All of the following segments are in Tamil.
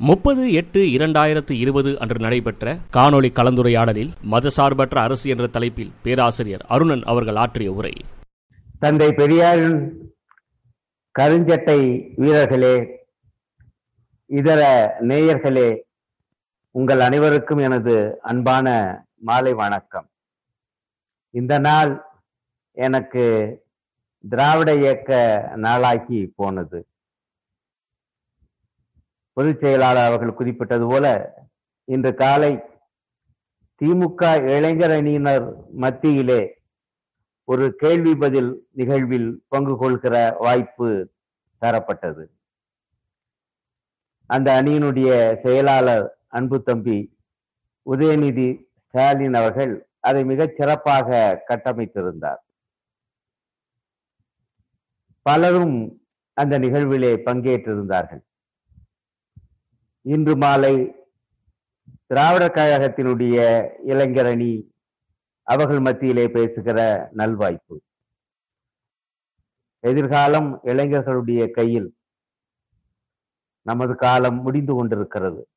முப்பது எட்டு இரண்டாயிரத்து இருபது அன்று நடைபெற்ற காணொளி கலந்துரையாடலில் மதசார்பற்ற அரசு என்ற தலைப்பில் பேராசிரியர் அருணன் அவர்கள் ஆற்றிய உரை. தந்தை பெரியாரின் கருஞ்சட்டை வீரர்களே இதர நேயர்களே உங்கள் அனைவருக்கும் எனது அன்பான மாலை வணக்கம். இந்த நாள் எனக்கு திராவிட இயக்க நாளாகி போனது. பொதுச் செயலாளர் அவர்கள் குறிப்பிட்டது போல இன்று காலை திமுக இளைஞர் அணியினர் மத்தியிலே ஒரு கேள்வி பதில் நிகழ்வில் பங்கு கொள்கிற வாய்ப்பு தரப்பட்டது. அந்த அணியினுடைய செயலாளர் அன்பு தம்பி உதயநிதி ஸ்டாலின் அவர்கள் அதை மிகச் சிறப்பாக கட்டமைத்திருந்தார். பலரும் அந்த நிகழ்விலே பங்கேற்றிருந்தார்கள். இன்று மாலை திராவிட கழகத்தினுடைய இளைஞரணி அவர்கள் மத்தியிலே பேசுகிற நல்வாய்ப்பு. எதிர்காலம் இளைஞர்களுடைய கையில் நமது காலம் முடிந்து கொண்டிருக்கிறது.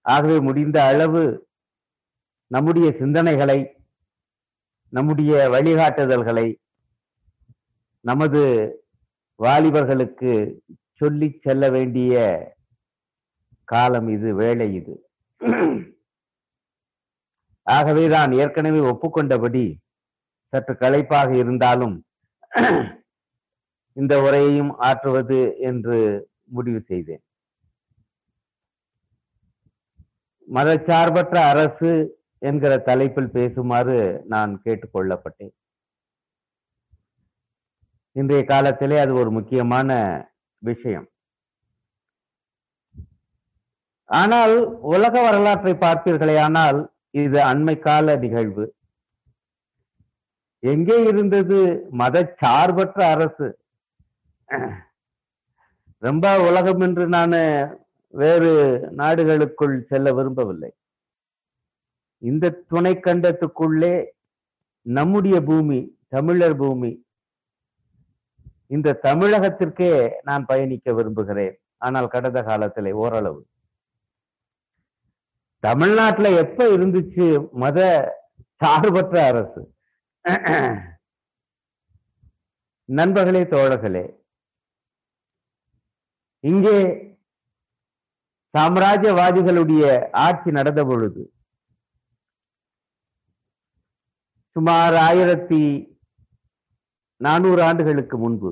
ஆகவே முடிந்த அளவு நம்முடைய சிந்தனைகளை நம்முடைய வழிகாட்டுதல்களை நமது வாலிபர்களுக்கு சொல்லி செல்ல வேண்டிய காலம் இது வேலை இது. ஆகவே நான் ஏற்கனவே ஒப்புக்கொண்டபடி சற்று களைப்பாக இருந்தாலும் இந்த உரையையும் ஆற்றுவது என்று முடிவு செய்தேன். மதச்சார்பற்ற அரசு என்கிற தலைப்பில் பேசுமாறு நான் கேட்டுக்கொள்ளப்பட்டேன். இன்றைய காலத்திலே அது ஒரு முக்கியமான விஷயம். ஆனால் உலக வரலாற்றை பார்ப்பீர்களே ஆனால் இது அண்மை கால நிகழ்வு. எங்கே இருந்தது? மத சார்பற்ற அரசு. ரொம்ப உலகம் என்று நான் வேறு நாடுகளுக்குள் செல்ல விரும்பவில்லை. இந்த துணை கண்டத்துக்குள்ளே நம்முடைய பூமி தமிழர் பூமி இந்த தமிழகத்திற்கே நான் பயணிக்க விரும்புகிறேன். ஆனால் கடந்த காலத்திலே ஓரளவு. தமிழ்நாட்டுல எப்ப இருந்துச்சு மத சார்பற்ற அரசு? நண்பர்களே தோழர்களே இங்கே சாம்ராஜ்யவாதிகளுடைய ஆட்சி நடந்த பொழுது சுமார் ஆயிரத்தி நானூறு ஆண்டுகளுக்கு முன்பு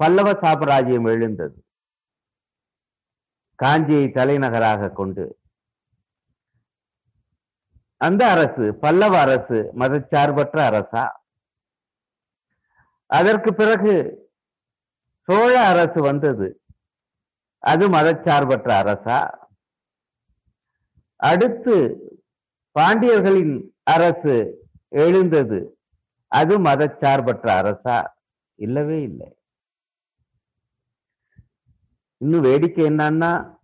பல்லவ சாம்ராஜ்யம் எழுந்தது. காஞ்சியை தலைநகராக கொண்டு அந்த அரசு பல்லவ அரசு மதச்சார்பற்ற அரசா? அதற்கு பிறகு சோழ அரசு வந்தது. அது மதச்சார்பற்ற அரசா? அடுத்து பாண்டியர்களின் அரசு எழுந்தது. அது மதச்சார்பற்ற அரசா? இல்லவே இல்லை. இன்னும் வேடிக்கை என்னன்னா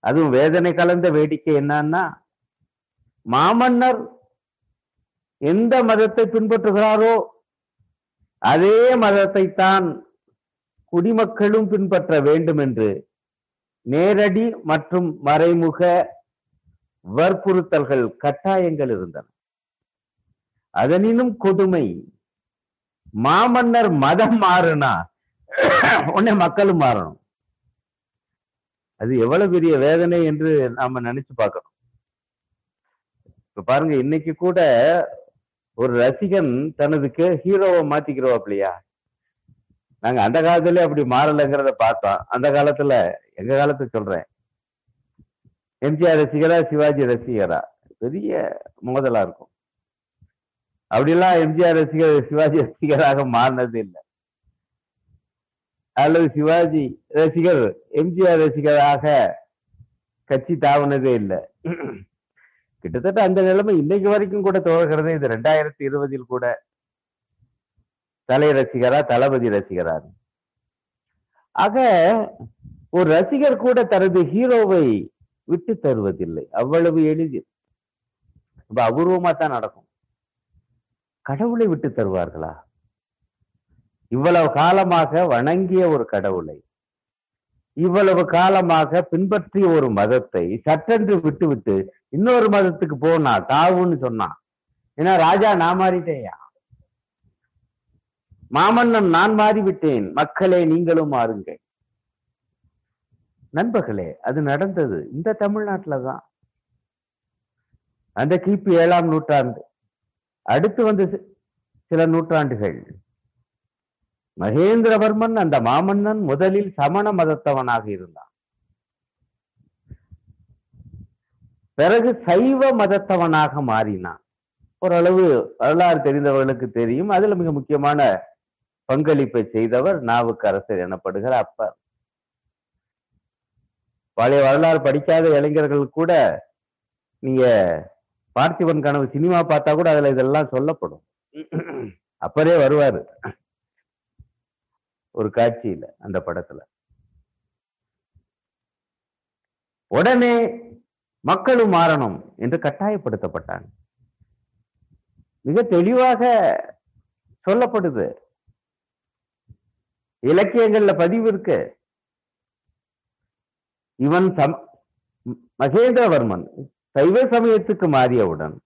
அதுவும் வேதனை கலந்த வேடிக்கை என்னன்னா மாமன்னர் எந்த மதத்தை பின்பற்றுகிறாரோ அதே மதத்தை தான் குடிமக்களும் பின்பற்ற வேண்டும் என்று நேரடி மற்றும் மறைமுக வற்புறுத்தல்கள் கட்டாயங்கள் இருந்தன. அதனினும் கொடுமை மாமன்னர் மதம் மாறுனா உடனே மக்களும் மாறணும். அது எவ்வளவு பெரிய வேதனை என்று நாம நினைச்சு பார்க்கணும். இப்ப பாருங்க இன்னைக்கு கூட ஒரு ரசிகன் தனது ஹீரோவை மாத்திக்கிறோம் நாங்க அந்த காலத்துல அப்படி மாறலைங்கிறத பார்த்தோம். அந்த காலத்துல எங்க காலத்தை சொல்றேன். எம்ஜிஆர் ரசிகரா சிவாஜி ரசிகரா? பெரிய மோதலா இருக்கும். அப்படிலாம் எம்ஜிஆர் ரசிகர் சிவாஜி ரசிகராக மாறினது இல்லை. அல்லது சிவாஜி ரசிகர் எம்ஜிஆர் ரசிகராக கட்சி தாவினதே இல்லை. கிட்டத்தட்ட அந்த நிலைமை இன்னைக்கு வரைக்கும் கூட துவகிறது இது. ரெண்டாயிரத்தி இருபதில் கூட தலை ரசிகரா தளபதி ரசிகரா ஆக ஒரு ரசிகர் கூட தனது ஹீரோவை விட்டு தருவதில்லை. அவ்வளவு எளிதில். ரொம்ப அபூர்வமா தான் நடக்கும். கடவுளை விட்டு தருவார்களா? இவ்வளவு காலமாக வணங்கிய ஒரு கடவுளை இவ்வளவு காலமாக பின்பற்றிய ஒரு மதத்தை சட்டென்று விட்டுவிட்டு இன்னொரு மதத்துக்கு போனா தாவுன்னு சொன்னான் ஏன்னா ராஜா நான் மாறிட்டேயா? மாமன்னன் நான் மாறிவிட்டேன். மக்களே நீங்களும் மாறுங்கள். நண்பர்களே அது நடந்தது. இந்த தமிழ்நாட்டில தான். அந்த கிபி ஏழாம் நூற்றாண்டு. அடுத்து வந்த சில நூற்றாண்டுகள். மகேந்திரவர்மன் அந்த மாமன்னன் முதலில் சமண மதத்தவனாக இருந்தான். பிறகு சைவ மதத்தவனாக மாறினான். ஓரளவு வரலாறு தெரிந்தவர்களுக்கு தெரியும். அதுல மிக முக்கியமான பங்களிப்பை செய்தவர் நாவுக்கரசர் எனப்படுகிற அப்பர். பழைய வரலாறு படிக்காத இளைஞர்கள் கூட நீங்க பார்த்திபன் கனவு சினிமா பார்த்தா கூட அதுல இதெல்லாம் சொல்லப்படும். அப்பரே வருவாரு. ஒரு காட்சியில அந்த படத்துல. உடனே மக்களும் மாறணும் என்று கட்டாயப்படுத்தப்பட்டாங்க. மிக தெளிவாக சொல்லப்படுது. இலக்கியங்கள்ல பதிவு இருக்கு. இவன் சம் மகேந்திரவர்மன் சைவ சமயத்துக்கு மாறியவுடன்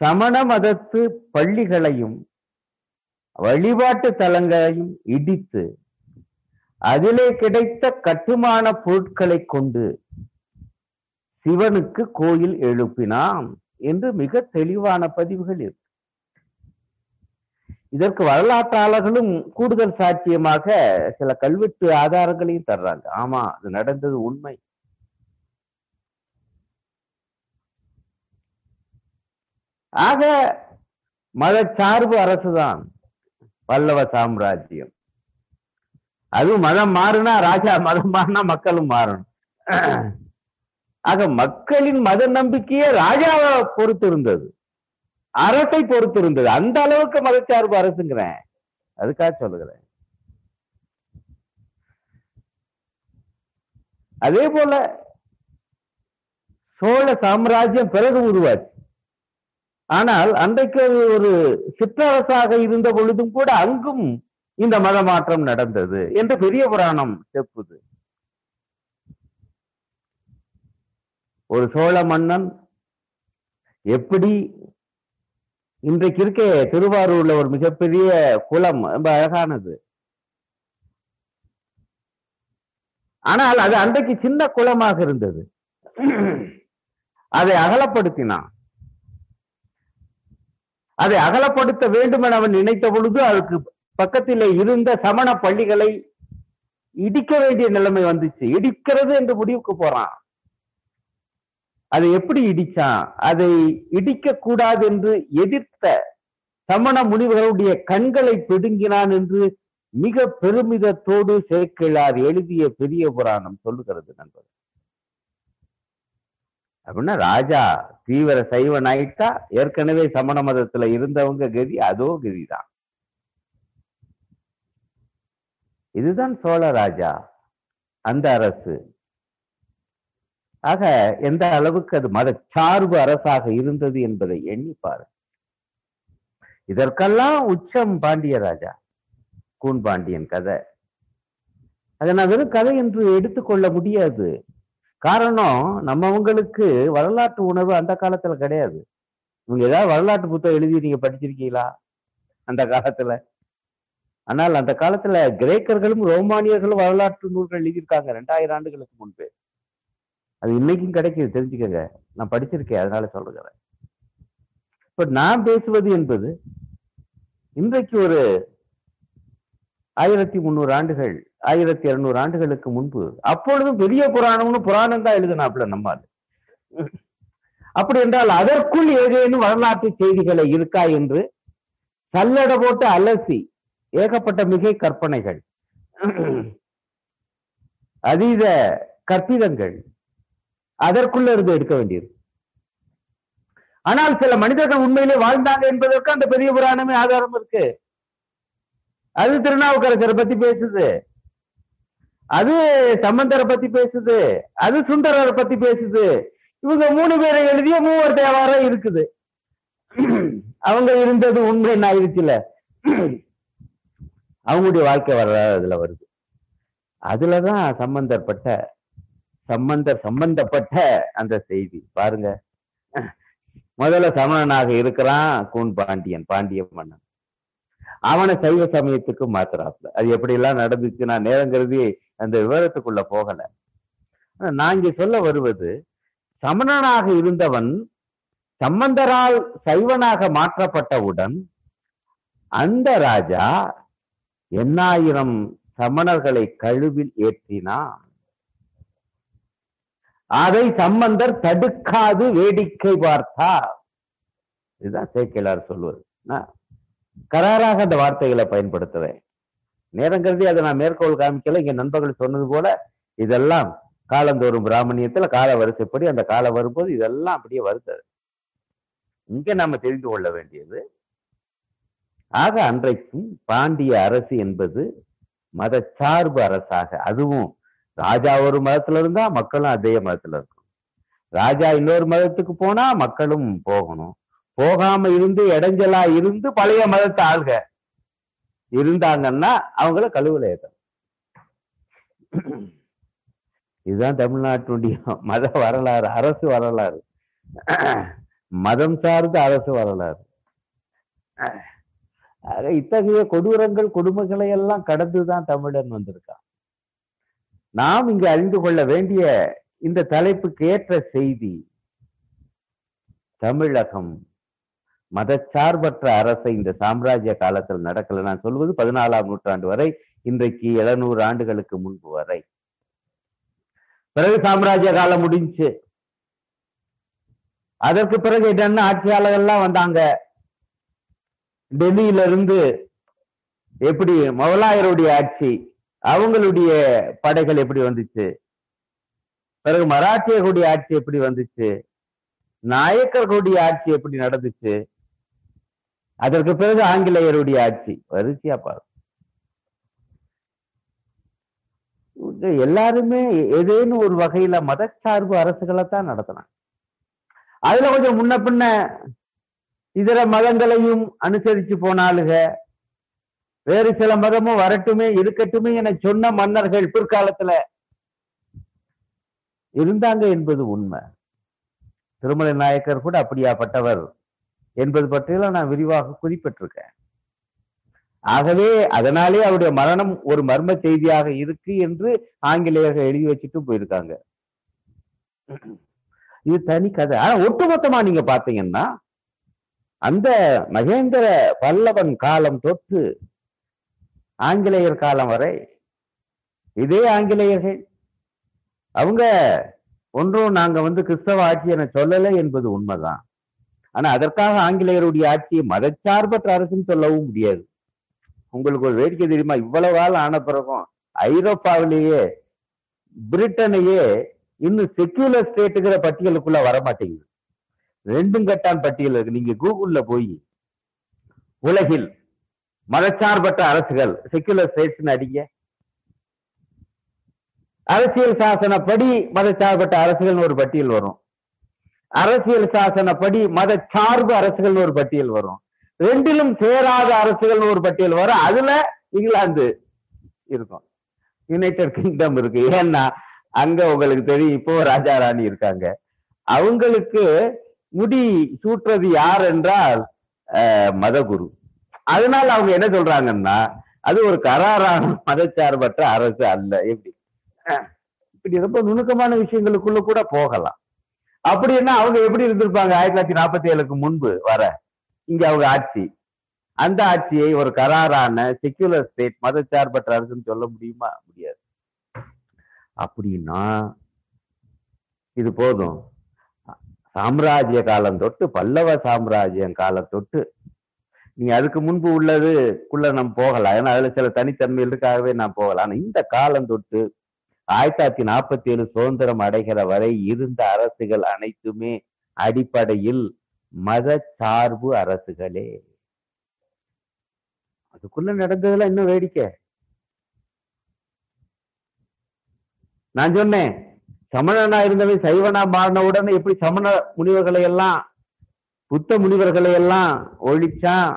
சமண மதத்து பள்ளிகளையும் வழிபாட்டு தலங்களையும் இடித்து அதிலே கிடைத்த கட்டுமான பொருட்களை கொண்டு சிவனுக்கு கோயில் எழுப்பினான் என்று மிக தெளிவான பதிவுகள் இருக்கு. இதற்கு வரலாற்றாளர்களும் கூடுதல் சாட்சியமாக சில கல்வெட்டு ஆதாரங்களையும் தர்றாங்க. ஆமா அது நடந்தது உண்மை. ஆக மதச்சார்பு அரசுதான். பல்லவ சாம்ராஜ்யம். அதுவும் மதம் மாறுனா ராஜா மதம் மாறினா மக்களும் மாறணும். ஆக மக்களின் மத நம்பிக்கையே ராஜாவை பொறுத்து இருந்தது அரசை பொறுத்து இருந்தது அந்த அளவுக்கு மதச்சார்பு அரசுங்கிறேன். அதுக்காக சொல்லுகிறேன். அதே போல சோழ சாம்ராஜ்யம் பிறகு உருவாச்சு. ஆனால் அன்றைக்கு அது ஒரு சிற்றரசாக இருந்த பொழுதும் கூட அங்கும் இந்த மத மாற்றம் நடந்தது என்று பெரிய புராணம் செப்புது ஒரு சோழ மன்னன் எப்படி இன்றைக்கு இருக்க திருவாரூர்ல ஒரு மிகப்பெரிய குளம் ரொம்ப அழகானது. ஆனால் அது அன்றைக்கு சின்ன குளமாக இருந்தது. அதை அகலப்படுத்தினான். அதை அகலப்படுத்த வேண்டும் என அவன் நினைத்த பொழுது அதுக்கு பக்கத்திலே இருந்த சமண பள்ளிகளை இடிக்க வேண்டிய நிலைமை வந்துச்சு. இடிக்கிறது என்று முடிவுக்கு போறான். அதை எப்படி இடிச்சான்? அதை இடிக்க கூடாது என்று எதிர்த்த சமண முனிவர்களுடைய கண்களை பிடுங்கினான் என்று மிக பெருமிதத்தோடு சேக்கிழார் எழுதிய பெரிய புராணம் சொல்லுகிறது நண்பர் அப்படின்னா ராஜா தீவிர சைவன் ஆயிட்டா ஏற்கனவே சமண மதத்துல இருந்தவங்க கதி அதோ கதிதான். இதுதான் சோழ ராஜா அந்த அரசு. ஆக எந்த அளவுக்கு அது மத சார்பு அரசாக இருந்தது என்பதை எண்ணிப்பாரு இதற்கெல்லாம் உச்சம் பாண்டிய ராஜா கூன் பாண்டியன் கதை. அதை நான் வெறும் கதை என்று எடுத்துக்கொள்ள முடியாது. காரணம் நம்மவங்களுக்கு வரலாற்று உணர்வு அந்த காலத்துல கிடையாது. இவங்க ஏதாவது வரலாற்று புத்தகம் எழுதி நீங்க படிச்சிருக்கீங்களா? அந்த காலத்துல. ஆனால் அந்த காலத்துல கிரேக்கர்களும் ரோமானியர்களும் வரலாற்று நூல்கள் எழுதியிருக்காங்க ரெண்டாயிரம் ஆண்டுகளுக்கு முன்பு. அது இன்னைக்கும் கிடைக்குது தெரிஞ்சுக்கங்க. நான் படிச்சிருக்கேன் அதனால சொல்றேன் இப்ப நான் பேசுவது என்பது இன்றைக்கு ஒரு ஆயிரத்தி முந்நூறு ஆண்டுகள் ஆயிரத்தி இருநூறு ஆண்டுகளுக்கு முன்பு. அப்பொழுதும் பெரிய புராணம்னு புராணம் தான் எழுதினாப்புல நம்மால் அப்படி என்றால் அதற்குள் ஏதேனும் வரலாற்று செய்திகளை இருக்கா என்று சல்லட போட்டு அலசி ஏகப்பட்ட மிகை கற்பனைகள். அதீத கற்பிதங்கள் அதற்குள்ள இருந்து எடுக்க வேண்டியது. ஆனால் சில மனிதர்கள் உண்மையிலே வாழ்ந்தாங்க என்பதற்கு அந்த பெரிய புராணமே ஆதாரம் இருக்கு. அது திருநாவுக்கரசரை பத்தி பேசுது. அது சம்பந்தரை பத்தி பேசுது அது சுந்தரரை பத்தி பேசுது. இவங்க மூணு பேரை எழுதிய மூவர் தேவாரம் இருக்குது. அவங்க இருந்தது உண்மை ஆயிடுச்சுல அவங்களுடைய வாழ்க்கை வரலாறு அதுல வருது. அதுலதான் சம்பந்தப்பட்ட சம்பந்தர் சம்பந்தப்பட்ட அந்த செய்தி. பாருங்க. முதல்ல சமணனாக இருக்கிறான் கூன் பாண்டியன் பாண்டிய மன்னன். அவனை சைவ சமயத்துக்கு மாத்துறாப்புல. அது எப்படி எல்லாம் நடந்துச்சு நான் நேரம் கருதி அந்த விவரத்துக்குள்ள போகல. நாங்க நான் சொல்ல வருவது சமணனாக இருந்தவன் சம்பந்தரால் சைவனாக மாற்றப்பட்டவுடன் அந்த ராஜா எண்ணாயிரம் சமணர்களை கழுவில் ஏற்றினான். அதை சம்பந்தர் தடுக்காது வேடிக்கை பார்த்தார். இதுதான் சேக்கிலார் சொல்வது. கராராக அந்த வார்த்தைகளை பயன்படுத்துவேன். நேரம் கருதி அதை நான் மேற்கோள் காமிக்கல இங்க நண்பர்கள் சொன்னது போல இதெல்லாம் காலந்தோறும் பிராமணியத்துல கால வரிசைப்படி அந்த காலம் வரும்போது இதெல்லாம் அப்படியே வருத்தது இங்க நாம தெரிந்து கொள்ள வேண்டியது ஆக அன்றைக்கும் பாண்டிய அரசு என்பது மதச்சார்பு அரசாக அதுவும் ராஜா ஒரு மதத்துல இருந்தா மக்களும் அதே மதத்துல இருக்கும் ராஜா இன்னொரு மதத்துக்கு போனா மக்களும் போகணும். போகாம இருந்து இடைஞ்சலா இருந்து பழைய மதத்தை ஆள்க. இருந்தாங்கன்னா அவங்கள கழுவுல ஏத்தணும். இதுதான் தமிழ்நாட்டுடைய மத வரலாறு அரசு வரலாறு. மதம் சார்ந்த அரசு வரலாறு. ஆக இத்தகைய கொடூரங்கள் கொடுமைகளை எல்லாம் கடந்துதான் தமிழன் வந்திருக்கான். நாம் இங்கு அறிந்து கொள்ள வேண்டிய இந்த தலைப்புக்கு ஏற்ற செய்தி தமிழகம். மதச்சார்பற்ற அரசை இந்த சாம்ராஜ்ய காலத்தில் நடக்கல. நான் சொல்வது பதினாலாம் நூற்றாண்டு வரை இன்றைக்கு எழுநூறு ஆண்டுகளுக்கு முன்பு வரை. பிறகு சாம்ராஜ்ய காலம் முடிஞ்சு. அதற்கு பிறகு என்னென்ன ஆட்சியாளர்கள்லாம் வந்தாங்க? டெல்லியில இருந்து எப்படி மொகலாயருடைய ஆட்சி அவங்களுடைய படைகள் எப்படி வந்துச்சு? பிறகு மராட்டியர்களுடைய ஆட்சி எப்படி வந்துச்சு? நாயக்கர்களுடைய ஆட்சி எப்படி நடந்துச்சு? அதற்கு பிறகு ஆங்கிலேயருடைய ஆட்சி. வரிசையா பாரு எல்லாருமே ஏதேனும் ஒரு வகையில மதச்சார்பு அரசுகளை தான் நடத்தினாங்க. அதுல கொஞ்சம் முன்ன பின்ன இதர மதங்களையும் அனுசரிச்சு போனாலுக வேறு சில மதமும் வரட்டுமே இருக்கட்டுமே என சொன்ன மன்னர்கள் பிற்காலத்துல இருந்தாங்க என்பது உண்மை. திருமலை நாயக்கர் கூட அப்படியாப்பட்டவர். என்பது பற்றியெல்லாம் நான் விரிவாக குறிப்பிட்டிருக்கேன். ஆகவே அதனாலே அவருடைய மரணம் ஒரு மர்ம செய்தியாக இருக்கு என்று ஆங்கிலேயர்கள் எழுதி வச்சுட்டு போயிருக்காங்க. இது தனி கதை. ஆனா ஒட்டுமொத்தமா நீங்க பாத்தீங்கன்னா அந்த மகேந்திர பல்லவன் காலம் தொட்டு ஆங்கிலேயர் காலம் வரை இதே ஆங்கிலேயர்கள். அவங்க ஒன்றும் நாங்க வந்து கிறிஸ்தவ ஆட்சி என சொல்லலை என்பது உண்மைதான். ஆனா அதற்காக ஆங்கிலேயருடைய ஆட்சியை மதச்சார்பற்ற அரசுன்னு சொல்லவும் முடியாது. உங்களுக்கு ஒரு வேடிக்கை தெரியுமா? இவ்வளவு காலம் ஆன பிறகும் ஐரோப்பாவிலேயே பிரிட்டனையே இன்னும் செக்யூலர் ஸ்டேட்டுங்கிற பட்டியலுக்குள்ள வர மாட்டேங்குது ரெண்டும் கட்டான் பட்டியல் இருக்கு. நீங்க கூகுள்ல போய் உலகில் மதச்சார்பற்ற அரசுகள் செக்யூலர் ஸ்டேட்ஸ் அடிங்க. அரசியல் சாசனப்படி மதச்சார்பற்ற அரசுகள்னு ஒரு பட்டியல் வரும். அரசியல் சாசனப்படி மதச்சார்பு அரசுகள்னு ஒரு பட்டியல் வரும். ரெண்டிலும் சேராத அரசுகள்னு ஒரு பட்டியல் வரும். அதுல இங்கிலாந்து இருக்கும். யுனைடெட் கிங்டம் இருக்கு. ஏன்னா அங்க உங்களுக்கு தெரியும் இப்போ ராஜா ராணி இருக்காங்க. அவங்களுக்கு முடி சூட்டுறது யார் என்றால் அஹ், மதகுரு. அதனால அவங்க என்ன சொல்றாங்கன்னா அது ஒரு கராரான மதச்சார்பற்ற அரசு அல்ல. எப்படி? இப்படி ரொம்ப நுணுக்கமான விஷயங்களுக்குள்ள கூட போகலாம். அப்படின்னா அவங்க எப்படி இருந்திருப்பாங்க? ஆயிரத்தி தொள்ளாயிரத்தி நாற்பத்தி ஏழுக்கு முன்பு வர. இங்க அவங்க ஆட்சி. அந்த ஆட்சியை ஒரு கராரான செக்யூலர் ஸ்டேட் மதச்சார்பற்ற அரசுன்னு சொல்ல முடியுமா? முடியாது. அப்படின்னா இது போதும். சாம்ராஜ்ய காலம் தொட்டு பல்லவ சாம்ராஜ்யம் காலம் தொட்டு நீ அதுக்கு முன்பு உள்ளதுக்குள்ள நம்ம போகலாம். ஏன்னா அதுல சில தனித்தன்மை இருக்காகவே நான் போகலாம். ஆனா இந்த காலம் தொட்டு ஆயிரத்தி தொள்ளாயிரத்தி நாற்பத்தி ஏழு சுதந்திரம் அடைகிற வரை இருந்த அரசுகள் அனைத்துமே அடிப்படையில் மத சார்பு அரசுகளே. அதுக்குள்ள நடந்ததுல இன்னும் வேடிக்கை. நான் சொன்னேன் சமணனா இருந்தவன் சைவனா மாறின உடனே எப்படி சமண முனிவர்களை எல்லாம் புத்த முனிவர்களை எல்லாம் ஒழிச்சான்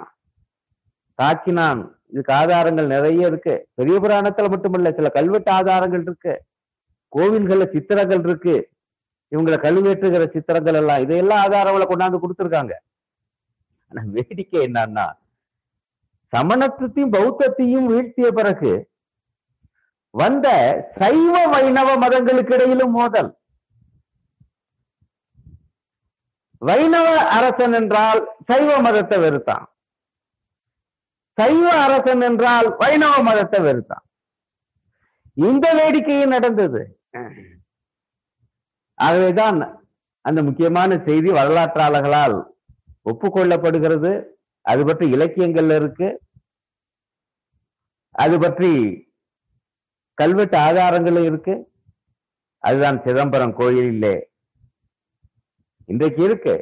தாக்கினான் இதுக்கு ஆதாரங்கள் நிறைய இருக்கு. பெரிய புராணத்துல மட்டுமல்ல சில கல்வெட்டு ஆதாரங்கள் இருக்கு. கோவில்கள்ல சித்திரங்கள் இருக்கு. இவங்களை கல்வெட்டுகிற சித்திரங்கள் எல்லாம் இதையெல்லாம் ஆதாரங்களை கொண்டாந்து கொடுத்துருக்காங்க. ஆனா வேடிக்கை என்னன்னா சமணத்தையும் பௌத்தத்தையும் வீழ்த்திய பிறகு வந்த சைவ வைணவ மதங்களுக்கு இடையிலும் மோதல். வைணவ அரசன் என்றால் சைவ மதத்தை வெறுத்தான். சைவ அரசன் என்றால் வைணவ மதத்தை வெறுத்தான். இந்த வேடிக்கையும் நடந்தது. ஆகவேதான் அந்த முக்கியமான செய்தி வரலாற்றாளர்களால் ஒப்புக்கொள்ளப்படுகிறது. அது பற்றி இலக்கியங்கள்ல இருக்கு. அது பற்றி கல்வெட்டு ஆதாரங்களும் இருக்கு. அதுதான் சிதம்பரம் கோயிலிலே இன்றைக்கு இருக்கு.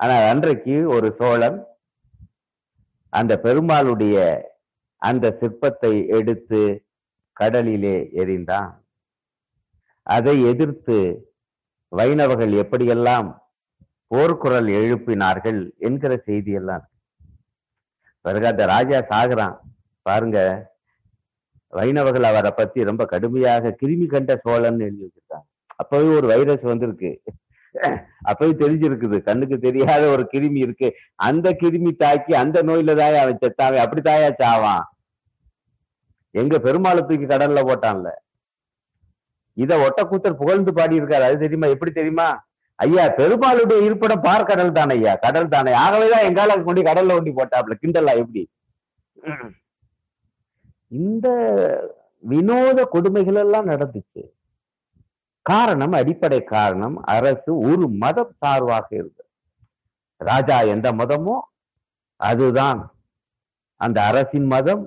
ஆனால் அன்றைக்கு ஒரு சோழன் அந்த பெருமாளுடைய அந்த சிற்பத்தை எடுத்து கடலிலே எறிந்தான். அதை எதிர்த்து வைணவர்கள் எப்படியெல்லாம் போர்க்குரல் எழுப்பினார்கள் என்கிற செய்தி எல்லாம் பிறகு அந்த ராஜா சாகுறான். பாருங்க வைணவர்கள் அவரை பத்தி ரொம்ப கடுமையாக கிருமி கண்ட சோழன் எழுதி வச்சிருக்காங்க. அப்பவே ஒரு வைரஸ் வந்திருக்கு. அப்பவே தெரிஞ்சிருக்குது. கண்ணுக்கு தெரியாத ஒரு கிருமி இருக்கு. அந்த கிருமி தாக்கி அந்த நோயில தாயா அவன் செத்தாவே? அப்படி தாயா சாவான்? எங்க பெருமாளை தூக்கி கடல்ல போட்டான்ல. இத ஒட்டக்கூத்தர் புகழ்ந்து பாடி இருக்காரு அது தெரியுமா? எப்படி தெரியுமா? ஐயா பெருமாளுடைய இருப்பிடம் பார் கடல் தானே ஐயா? கடல் தானே. ஆகவேதான் எங்கால கொண்டு கடல்ல ஒண்டி போட்டாப்ல. கிண்டலா எப்படி? இந்த வினோத கொடுமைகள் எல்லாம் நடந்துச்சு. காரணம் அடிப்படை காரணம் அரசு ஒரு மதம் சார்பாக இருந்தது. ராஜா எந்த மதமோ அதுதான் அந்த அரசின் மதம்.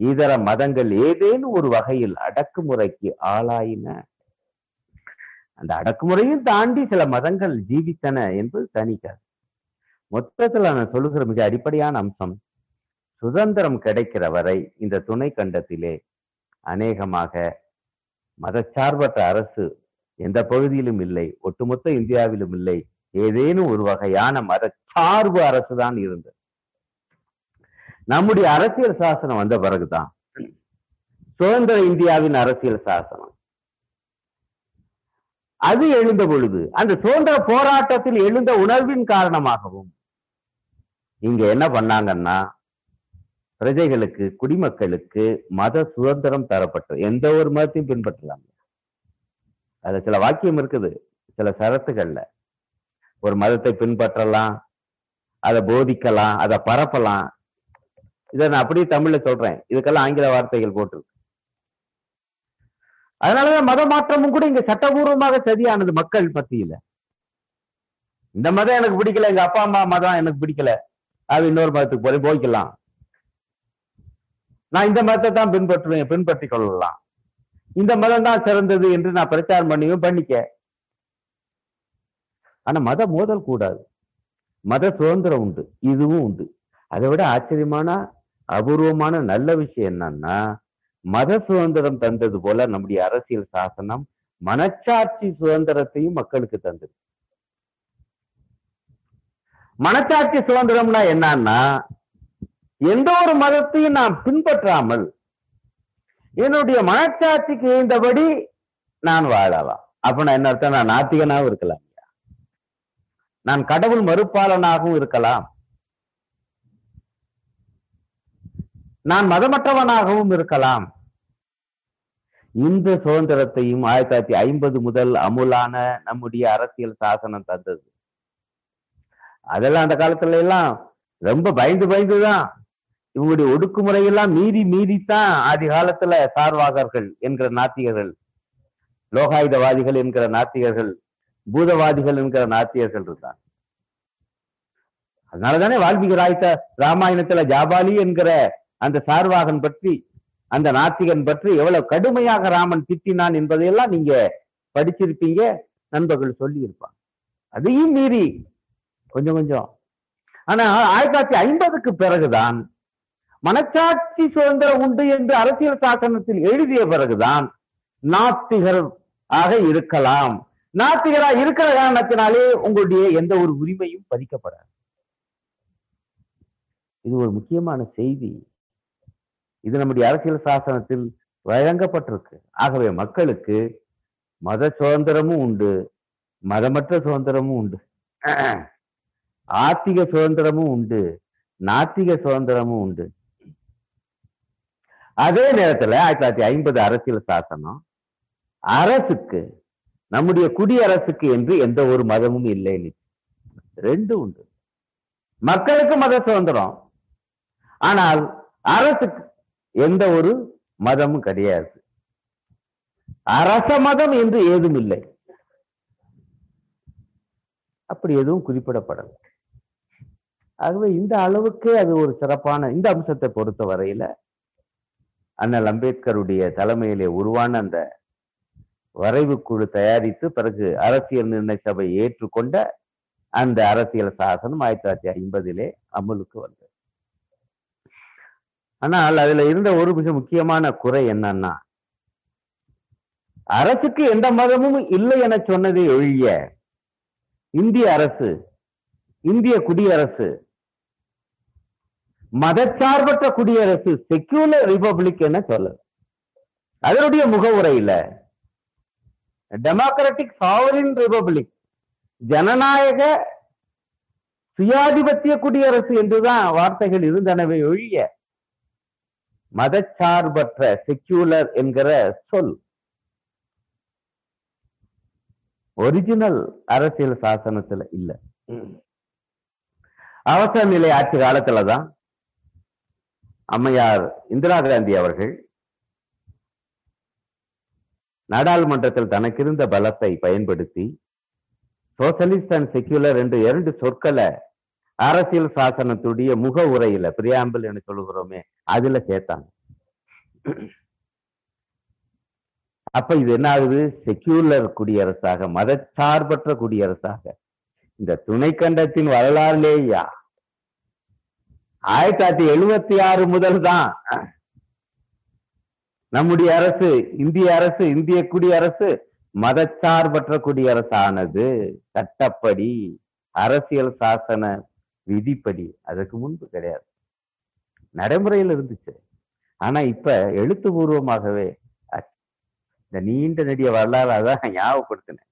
இதர மதங்கள் ஏதேனும் ஒரு வகையில் அடக்குமுறைக்கு ஆளாயின. அந்த அடக்குமுறையும் தாண்டி சில மதங்கள் ஜீவித்தன என்பது தனிக்காது மொத்தத்தில் நான் சொல்லுகிற மிக அடிப்படையான அம்சம் சுதந்திரம் கிடைக்கிற வரை இந்த துணை கண்டத்திலே அநேகமாக மதச்சார்பற்ற அரசு எந்த பகுதியிலும் இல்லை ஒட்டுமொத்த இந்தியாவிலும் இல்லை ஏதேனும் ஒரு வகையான மதச்சார்பு அரசு தான் இருந்தது. நம்முடைய அரசியல் சாசனம் வந்த பிறகுதான். சுதந்திர இந்தியாவின் அரசியல் சாசனம். அது எழுந்த பொழுது அந்த சுதந்திர போராட்டத்தில் எழுந்த உணர்வின் காரணமாகவும் இங்க என்ன பண்ணாங்கன்னா பிரஜைகளுக்கு குடிமக்களுக்கு மத சுதந்திரம் தரப்பட்டது எந்த ஒரு மதத்தையும் பின்பற்றலாம் அதுல சில வாக்கியம் இருக்குது. சில சரத்துகள்ல ஒரு மதத்தை பின்பற்றலாம் அதை போதிக்கலாம் அதை பரப்பலாம். இதை நான் அப்படியே தமிழ்ல சொல்றேன். இதுக்கெல்லாம் ஆங்கில வார்த்தைகள் போட்டிருக்கு. அதனாலதான் மத மாற்றமும் கூட இங்க சட்டபூர்வமாக சரியானது மக்கள் பத்தியில இந்த மதம் எனக்கு பிடிக்கல எங்க அப்பா அம்மா மதம் எனக்கு பிடிக்கல. அது இன்னொரு மதத்துக்கு போய் போய்க்கலாம். நான் இந்த மதத்தை தான் பின்பற்றுவேன் பின்பற்றி கொள்ளலாம். இந்த மதம் தான் சிறந்தது என்று நான் பிரச்சாரம் பண்ணியும் பண்ணிக்க ஆனா மத மோதல் கூடாது. மத சுதந்திரம் உண்டு. இதுவும் உண்டு. அதை விட ஆச்சரியமான அபூர்வமான நல்ல விஷயம் என்னன்னா மத சுதந்திரம் தந்தது போல நம்முடைய அரசியல் சாசனம் மனச்சாட்சி சுதந்திரத்தையும் மக்களுக்கு தந்தது. மனச்சாட்சி சுதந்திரம்னா என்னன்னா எந்த ஒரு மதத்தையும் நாம் பின்பற்றாமல் என்னுடைய மனச்சாட்சிக்கு இருந்தபடி நான் வாழலாம். அப்ப நான் என்ன அர்த்தம் நான் நாத்திகனாகவும் இருக்கலாம் நான் கடவுள் மறுப்பாளனாகவும் இருக்கலாம். நான் மதமற்றவனாகவும் இருக்கலாம். இந்த சுதந்திரத்தையும் ஆயிரத்தி தொள்ளாயிரத்தி ஐம்பது முதல் அமுலான நம்முடைய அரசியல் சாசனம் தந்தது. அதெல்லாம் அந்த காலத்துல எல்லாம் ரொம்ப பயந்து பயந்துதான் இவங்களுடைய ஒடுக்குமுறையெல்லாம் மீறி மீறித்தான் ஆதி காலத்துல சார்வாகர்கள் என்கிற நாத்திகர்கள் லோகாயுதவாதிகள் என்கிற நாத்திகர்கள் பூதவாதிகள் என்கிற நாத்திகர்கள் இருந்தான் அதனாலதானே வால்மீகி ராய்த்த ராமாயணத்துல ஜாபாலி என்கிற அந்த சார்வாகன் பற்றி அந்த நாத்திகன் பற்றி எவ்வளவு கடுமையாக ராமன் திட்டினான் என்பதையெல்லாம் நீங்க படிச்சிருப்பீங்க நண்பர்கள் சொல்லி இருப்பாங்க அதையும் மீறி கொஞ்சம் கொஞ்சம். ஆனா ஆயிரத்தி தொள்ளாயிரத்தி ஐம்பதுக்கு பிறகுதான் மனச்சாட்சி சுதந்திரம் உண்டு என்று அரசியல் சாசனத்தில் எழுதிய பிறகுதான் நாத்திகர் ஆக இருக்கலாம். நாத்திகரா இருக்கிற காரணத்தினாலே உங்களுடைய எந்த ஒரு உரிமையும் பதிக்கப்படாது இது ஒரு முக்கியமான செய்தி. இது நம்முடைய அரசியல் சாசனத்தில் வழங்கப்பட்டிருக்கு. ஆகவே மக்களுக்கு மத சுதந்திரமும் உண்டு மதமற்ற சுதந்திரமும் உண்டு ஆத்திக சுதந்திரமும் உண்டு நாத்திக சுதந்திரமும் உண்டு. அதே நேரத்துல ஆயிரத்தி தொள்ளாயிரத்தி ஐம்பது அரசியல் சாசனம் அரசுக்கு நம்முடைய குடியரசுக்கு என்று எந்த ஒரு மதமும் இல்லை ரெண்டு உண்டு. மக்களுக்கு மத சுதந்திரம். ஆனால் அரசுக்கு எந்த ஒரு மதமும் கிடையாது. அரச மதம் என்று ஏதும் இல்லை. அப்படி எதுவும் குறிப்பிடப்படலை. ஆகவே இந்த அளவுக்கு அது ஒரு சிறப்பான இந்த அம்சத்தை பொறுத்த வரையில அண்ணல் அம்பேத்கருடைய தலைமையிலே உருவான அந்த வரைவு குழு தயாரித்து பிறகு அரசியல் நிர்ணய சபை ஏற்றுக்கொண்ட அந்த அரசியல் சாசனம் ஆயிரத்தி தொள்ளாயிரத்தி ஐம்பதிலே அமலுக்கு வந்தது. ஆனால் அதுல இருந்த ஒரு மிக முக்கியமான குறை என்னன்னா அரசுக்கு எந்த மதமும் இல்லை என சொன்னதை ஒழிய இந்திய அரசு இந்திய குடியரசு மதச்சார்பற்ற குடியரசு செக்யூலர் ரிபப்ளிக் என சொல்ல அதனுடைய முகவுரையில டெமோக்ராட்டிக் சாவரின் ரிபப்ளிக் ஜனநாயக சுயாதிபத்திய குடியரசு என்றுதான் வார்த்தைகள் இருந்தனவே ஒழிய மதச்சார்பற்ற செக்யூலர் என்கிற சொல் ஒரிஜினல் அரசியல் சாசனத்துல இல்ல. அவசர நிலை ஆட்சி காலத்துலதான் அம்மையார் இந்திரா காந்தி அவர்கள் நாடாளுமன்றத்தில் தனக்கிருந்த பலத்தை பயன்படுத்தி சோசலிஸ்ட் அண்ட் செக்யூலர் என்று இரண்டு சொற்களை அரசியல் சாசனத்துடைய முக உரையில பிரியாம்பிள் என்று சொல்லுகிறோமே அதுல சேர்த்தாங்க. அப்ப இது என்ன ஆகுது செக்யூலர் குடியரசாக மதச்சார்பற்ற குடியரசாக. இந்த துணைக்கண்டத்தின் வரலாறுலேயா? ஆயிரத்தி தொள்ளாயிரத்தி எழுபத்தி ஆறு முதல் தான் நம்முடைய அரசு இந்திய அரசு இந்திய குடியரசு மதச்சார்பற்ற குடியரசானது. சட்டப்படி அரசியல் சாசன விதிப்படி. அதற்கு முன்பு கிடையாது. நடைமுறையில் இருந்துச்சு. ஆனா இப்ப எழுத்துபூர்வமாகவே ஆச்சு. இந்த நீண்ட நெடிய வரலாறு அதான் ஞாபகப்படுத்தினேன்.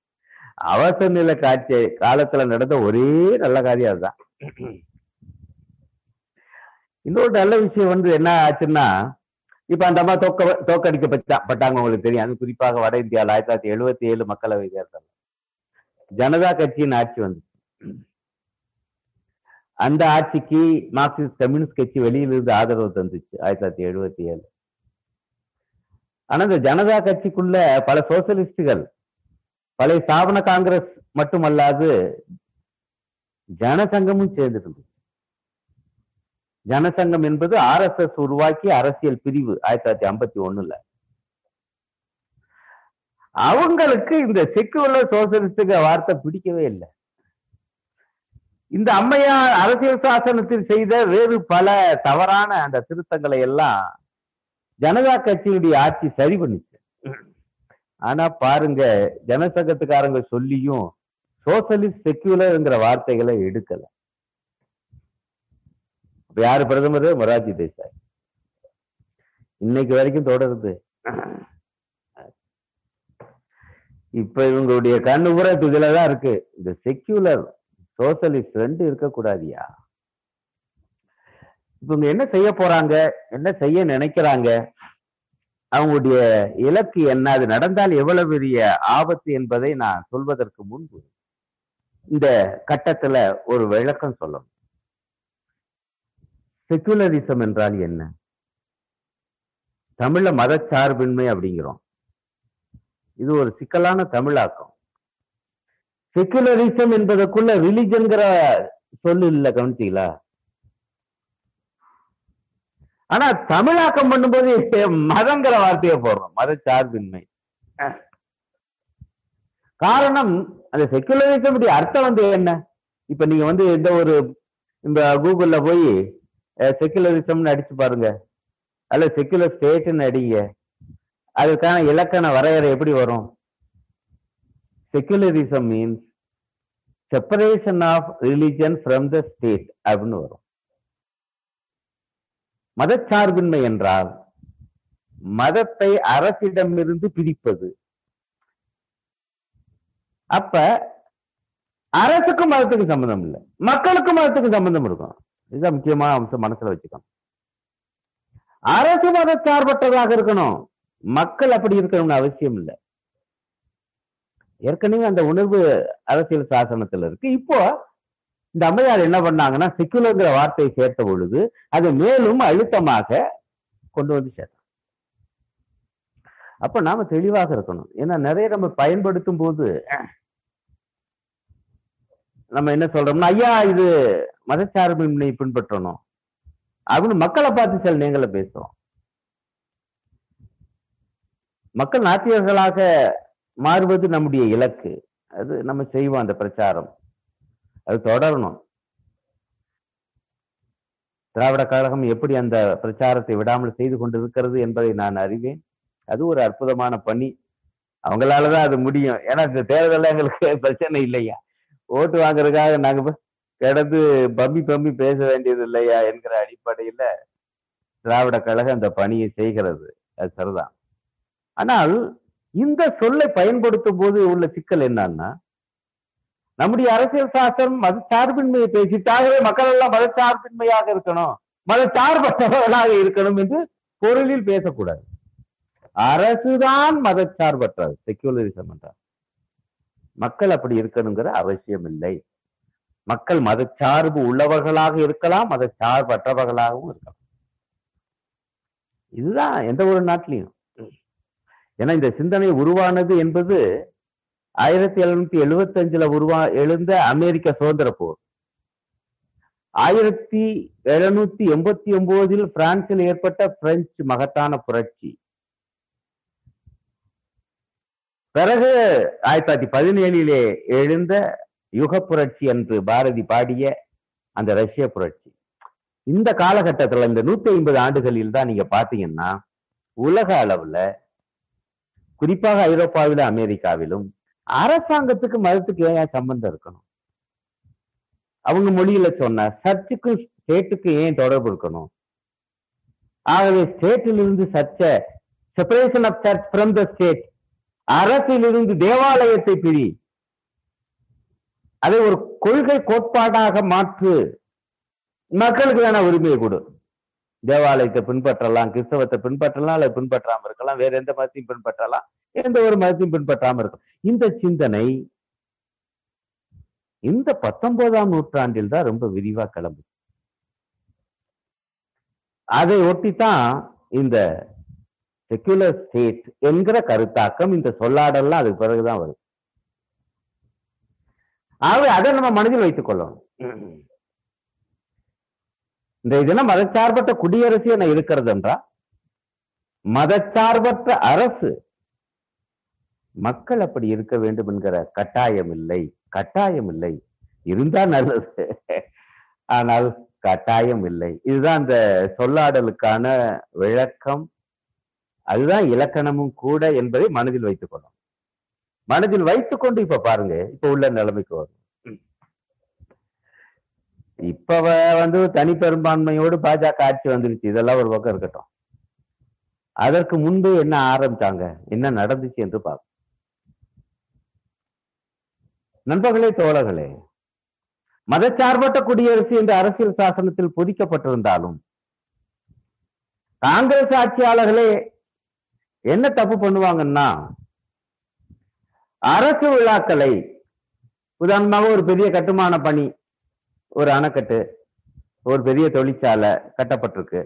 அவசர நிலை காட்சி காலத்துல நடந்த ஒரே நல்ல காரியம் அதுதான். இன்னொரு நல்ல விஷயம் வந்து என்ன ஆச்சுன்னா இப்ப அந்த அம்மா தோக்க தோக்கடிக்கப்பட்டாங்க உங்களுக்கு தெரியும். அது குறிப்பாக வட இந்தியாவில் ஆயிரத்தி தொள்ளாயிரத்தி எழுபத்தி ஏழு மக்களவை தேர்தல் ஜனதா கட்சியின் ஆட்சி வந்து அந்த ஆட்சிக்கு மார்க்சிஸ்ட் கம்யூனிஸ்ட் கட்சி வெளியிலிருந்து ஆதரவு தந்துச்சு ஆயிரத்தி தொள்ளாயிரத்தி எழுபத்தி ஏழு. ஆனா இந்த ஜனதா கட்சிக்குள்ள பல சோசியலிஸ்டுகள் பழைய ஸ்தாபன காங்கிரஸ் மட்டுமல்லாது ஜனசங்கமும் சேர்ந்து ஜனசங்கம் என்பது ஆர் எஸ் எஸ் உருவாக்கிய அரசியல் பிரிவு ஆயிரத்தி தொள்ளாயிரத்தி ஐம்பத்தி ஒண்ணுல. அவங்களுக்கு இந்த செக்குலர் சோசியலிஸ்டுங்க வார்த்தை பிடிக்கவே இல்லை. இந்த அம்மையார் அரசியல் சாசனத்தில் செய்த வேறு பல தவறான அந்த திருத்தங்களை எல்லாம் ஜனதா கட்சியுடைய ஆட்சி சரி பண்ணிச்சு. ஆனா பாருங்க ஜனசங்கத்துக்காரங்க சொல்லியும் சோசலிஸ்ட் செக்யூலர்ங்கிற வார்த்தைகளை எடுக்கல. இப்ப யாரு பிரதமர்? மொராஜி தேசாய். இன்னைக்கு வரைக்கும் தொடருது. இப்ப இவங்களுடைய கண்ணு பூரா இதுலதான் இருக்கு. இந்த செக்யூலர் சோசலிஸ்ட் ரெண்டு இருக்கக்கூடாதியா? இவங்க என்ன செய்ய போறாங்க? என்ன செய்ய நினைக்கிறாங்க? அவங்களுடைய இலக்கு என்ன? அது நடந்தால் எவ்வளவு பெரிய ஆபத்து என்பதை நான் சொல்வதற்கு முன்பு இந்த கட்டத்துல ஒரு விளக்கம் சொல்லணும். செக்குலரிசம் என்றால் என்ன? தமிழ மதச்சார்பின்மை அப்படிங்கிறோம். இது ஒரு சிக்கலான தமிழாக்கம். செக்குலரிசம் என்பதற்குள்ள ரிலிஜன்கிற சொல்லு இல்ல கவனிச்சீங்களா? ஆனா தமிழாக்கம் பண்ணும்போது மதங்கிற வார்த்தையை போடுறோம் மதச்சார்பின்மை. காரணம் அந்த செக்குலரிசம் அர்த்தம் வந்து என்ன? இப்ப நீங்க வந்து எந்த ஒரு இந்த கூகுள்ல போய் செக்குலரிசம்னு அடிச்சு பாருங்க. அல்ல செக்குலர் ஸ்டேட்னு அடிங்க அதுக்கான இலக்கண வரையறை எப்படி வரும்? Secularism means separation of religion from the state அப்படின்னு வரும். மதச்சார்பின்மை என்றால் மதத்தை அரசிடமிருந்து பிரிப்பது. அப்ப அரசுக்கும் மதத்துக்கும் சம்பந்தம் இல்லை. மக்களுக்கும் மதத்துக்கும் சம்பந்தம் இருக்கும். இதுதான் முக்கியமான அம்சம் மனசுல வச்சுக்கணும். அரசு மத சார்பற்றதாக இருக்கணும். மக்கள் அப்படி இருக்கணும்னு அவசியம் இல்லை. ஏற்கனவே அந்த உணர்வு அரசியல் சாசனத்துல இருக்கு. இப்போ இந்த அம்மையார் என்ன பண்ணாங்கன்னா செக்குலர்ங்கிற வார்த்தையை சேர்த்த பொழுது அதை மேலும் அழுத்தமாக கொண்டு வந்து சேர்த்தோம் அப்ப நாம தெளிவாக இருக்கணும். ஏன்னா நிறைய நம்ம பயன்படுத்தும் போது நம்ம என்ன சொல்றோம்னா ஐயா இது மதச்சார்பின்மையை பின்பற்றணும். அப்படின்னு மக்களை பார்த்து சில நேங்களை பேசுறோம். மக்கள் நாத்தியர்களாக மாறுவது நம்முடைய இலக்கு. அது நம்ம செய்வோம் அந்த பிரச்சாரம். அது தொடரணும். திராவிட கழகம் எப்படி அந்த பிரச்சாரத்தை விடாமல் செய்து கொண்டிருக்கிறது என்பதை நான் அறிவேன். அது ஒரு அற்புதமான பணி. அவங்களாலதான் அது முடியும். ஏன்னா இந்த தேர்தல் எங்களுக்கு பிரச்சனை இல்லையா? ஓட்டு வாங்குறதுக்காக நாங்க கிடந்து பம்பி பம்பி பேச வேண்டியது இல்லையா என்கிற அடிப்படையில திராவிட கழகம் அந்த பணியை செய்கிறது. அது சரிதான். ஆனால் இந்த சொல்லை பயன்படுத்தும் போது உள்ள சிக்கல் என்னன்னா நம்முடைய அரசியல் சாசனம் மதச்சார்பின்மையை பேசிட்டாகவே மக்கள் எல்லாம் மதச்சார்பின்மையாக இருக்கணும் மதச்சார்பற்றவர்களாக இருக்கணும் என்று பொருளில் பேசக்கூடாது. அரசுதான் மதச்சார்பற்றது. செக்யூலரிசம் என்றார் மக்கள் அப்படி இருக்கணுங்கிற அவசியம் இல்லை. மக்கள் மதச்சார்பு உள்ளவர்களாக இருக்கலாம் மதச்சார்பற்றவர்களாகவும் இருக்கலாம். இதுதான் எந்த ஒரு நாட்டிலையும். ஏன்னா இந்த சிந்தனை உருவானது என்பது ஆயிரத்தி எழுநூத்தி எழுபத்தி அஞ்சுல உருவா எழுந்த அமெரிக்க சுதந்திர போர். ஆயிரத்தி எழுநூத்தி எண்பத்தி ஒன்பதில் பிரான்சில் ஏற்பட்ட பிரெஞ்சு மகத்தான புரட்சி. பிறகு ஆயிரத்தி தொள்ளாயிரத்தி பதினேழிலே எழுந்த யுக புரட்சி என்று பாரதி பாடிய அந்த ரஷ்ய புரட்சி. இந்த காலகட்டத்துல இந்த நூத்தி ஐம்பது ஆண்டுகளில் தான் நீங்க பாத்தீங்கன்னா உலக அளவுல குறிப்பாக ஐரோப்பாவிலும் அமெரிக்காவிலும் அரசாங்கத்துக்கு மதத்துக்கு ஏன் சம்பந்தம் இருக்கணும்? அவங்க மொழியில சொன்ன சர்ச்சுக்கும் ஸ்டேட்டுக்கு ஏன் தொடர்பு இருக்கணும்? ஆகவே ஸ்டேட்டிலிருந்து சர்ச்ச separation of church from the state அரசிலிருந்து தேவாலயத்தை பிரி அதை ஒரு கொள்கை கோட்பாடாக மாற்று மக்களுக்கு வேணா உரிமையை கொடு. தேவாலயத்தை பின்பற்றலாம் கிறிஸ்தவத்தை பின்பற்றலாம் அல்லது பின்பற்றாம இருக்கலாம் வேற எந்த மதத்தையும் பின்பற்றலாம் எந்த ஒரு மதத்தையும் பின்பற்றாம இருக்கும் இந்த சிந்தனை இந்த பத்தொன்பதாம் நூற்றாண்டில் தான் ரொம்ப விரிவா கிளம்பு அதை ஒட்டித்தான் இந்த செக்குலர் ஸ்டேட் என்கிற கருத்தாக்கம் இந்த சொல்லாடல்லாம் அதுக்கு பிறகுதான் வருது. ஆகவே அதை நம்ம மனதில் வைத்துக் கொள்ளணும் இந்த இதெல்லாம் மதச்சார்பற்ற குடியரசு என இருக்கிறது என்றா மதச்சார்பற்ற அரசு மக்கள் அப்படி இருக்க வேண்டும் என்கிற கட்டாயம் இல்லை. கட்டாயம் இல்லை. இருந்தா நல்லது. ஆனால் கட்டாயம் இல்லை. இதுதான் இந்த சொல்லாடலுக்கான விளக்கம். அதுதான் இலக்கணமும் கூட என்பதை மனதில் வைத்துக் கொள்ளும் மனதில் வைத்துக்கொண்டு இப்ப பாருங்க இப்ப உள்ள நிலைமைக்கு வரும். இப்ப வந்து தனி பெரும்பான்மையோடு பாஜக ஆட்சி வந்துருச்சு. இதெல்லாம் ஒரு பக்கம் இருக்கட்டும். அதற்கு முன்பு என்ன ஆரம்பிச்சாங்க? என்ன நடந்துச்சு என்று பார்ப்போம். நண்பர்களே தோழர்களே மதச்சார்பற்ற குடியரசு என்ற அரசியல் சாசனத்தில் பொதிக்கப்பட்டிருந்தாலும் காங்கிரஸ் ஆட்சியாளர்களே என்ன தப்பு பண்ணுவாங்கன்னா அரசு விழாக்களை உதாரணமாக ஒரு பெரிய கட்டுமான பணி ஒரு அணைக்கட்டு ஒரு பெரிய தொழிற்சாலை கட்டப்பட்டிருக்கு.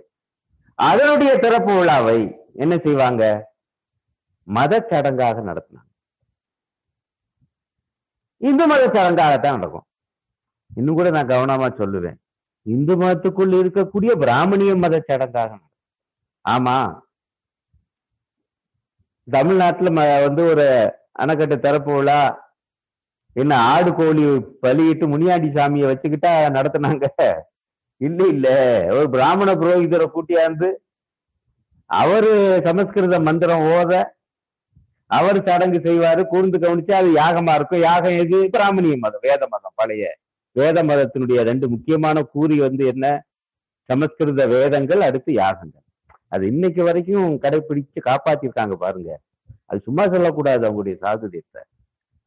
அதனுடைய திறப்பு விழாவை என்ன செய்வாங்க? மத சடங்காக நடத்தினாங்க. இந்து மத சடங்காகத்தான் நடக்கும். இன்னும் கூட நான் கவனமா சொல்லுவேன். இந்து மதத்துக்குள் இருக்கக்கூடிய பிராமணிய மத சடங்காக நடக்கும். ஆமா. தமிழ்நாட்டுல ம- வந்து ஒரு அணைக்கட்டை திறப்பு என்ன ஆடு கோழி பலியிட்டு முனியாண்டி சாமியை வச்சுக்கிட்டா நடத்தினாங்க? இல்ல இல்ல. ஒரு பிராமண புரோகிதரை கூட்டியாந்து அவரு சமஸ்கிருத மந்திரம் ஓத அவர் சடங்கு செய்வாரு. கூர்ந்து கவனிச்சா அது யாகமா இருக்கும்? யாகம் எது? பிராமணிய மதம் வேத மதம் பழைய. வேத மதத்தினுடைய ரெண்டு முக்கியமான கூறி வந்து என்ன? சமஸ்கிருத வேதங்கள் அடுத்து யாகங்கள். அது இன்னைக்கு வரைக்கும் கடைபிடிச்சு காப்பாத்திருக்காங்க பாருங்க. அது சும்மா சொல்லக்கூடாது அவங்களுடைய சாதுரியத்தை.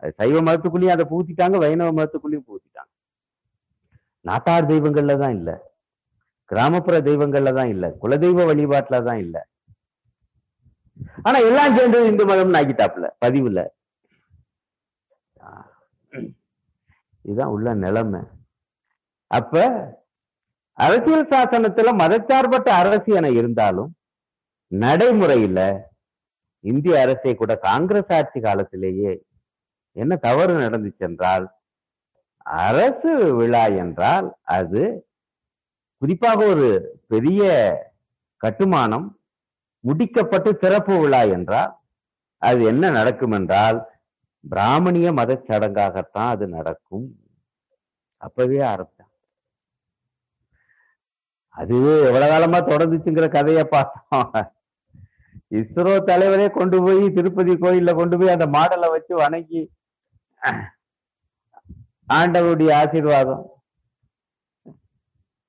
அது சைவ மதத்துக்குள்ளேயும் அதை பூத்திட்டாங்க வைணவ மதத்துக்குள்ளேயும் பூத்திட்டாங்க நாட்டார் தெய்வங்கள்ல தான் இல்ல. கிராமப்புற தெய்வங்கள்ல தான் இல்ல. குலதெய்வ வழிபாட்டுல தான் இல்ல. ஆனா எல்லாம் சேர்ந்து இந்து மதம்னு ஆக்கிட்டாப்புல பதிவுல. இதுதான் உள்ள நிலைமை. அப்ப அரசியல் சாசனத்துல மதச்சார்பற்ற அரசு என இருந்தாலும் நடைமுறையில இந்திய அரசை கூட காங்கிரஸ் ஆட்சி காலத்திலேயே என்ன தவறு நடந்துச்சு என்றால் அரசு விழா என்றால் அது குறிப்பாக ஒரு பெரிய கட்டுமானம் முடிக்கப்பட்டு திறப்பு விழா என்றால் அது என்ன நடக்கும் என்றால் பிராமணிய மத சடங்காகத்தான் அது நடக்கும். அப்பவே ஆரம்பிச்சாங்க. அது எவ்வளவு காலமா தொடர்ந்துச்சுங்கிற கதையை பார்த்தோம். இஸ்ரோ தலைவரே கொண்டு போய் திருப்பதி கோயில்ல கொண்டு போய் அந்த மாடலை வச்சு வணங்கி ஆண்டவருடைய ஆசீர்வாதம்.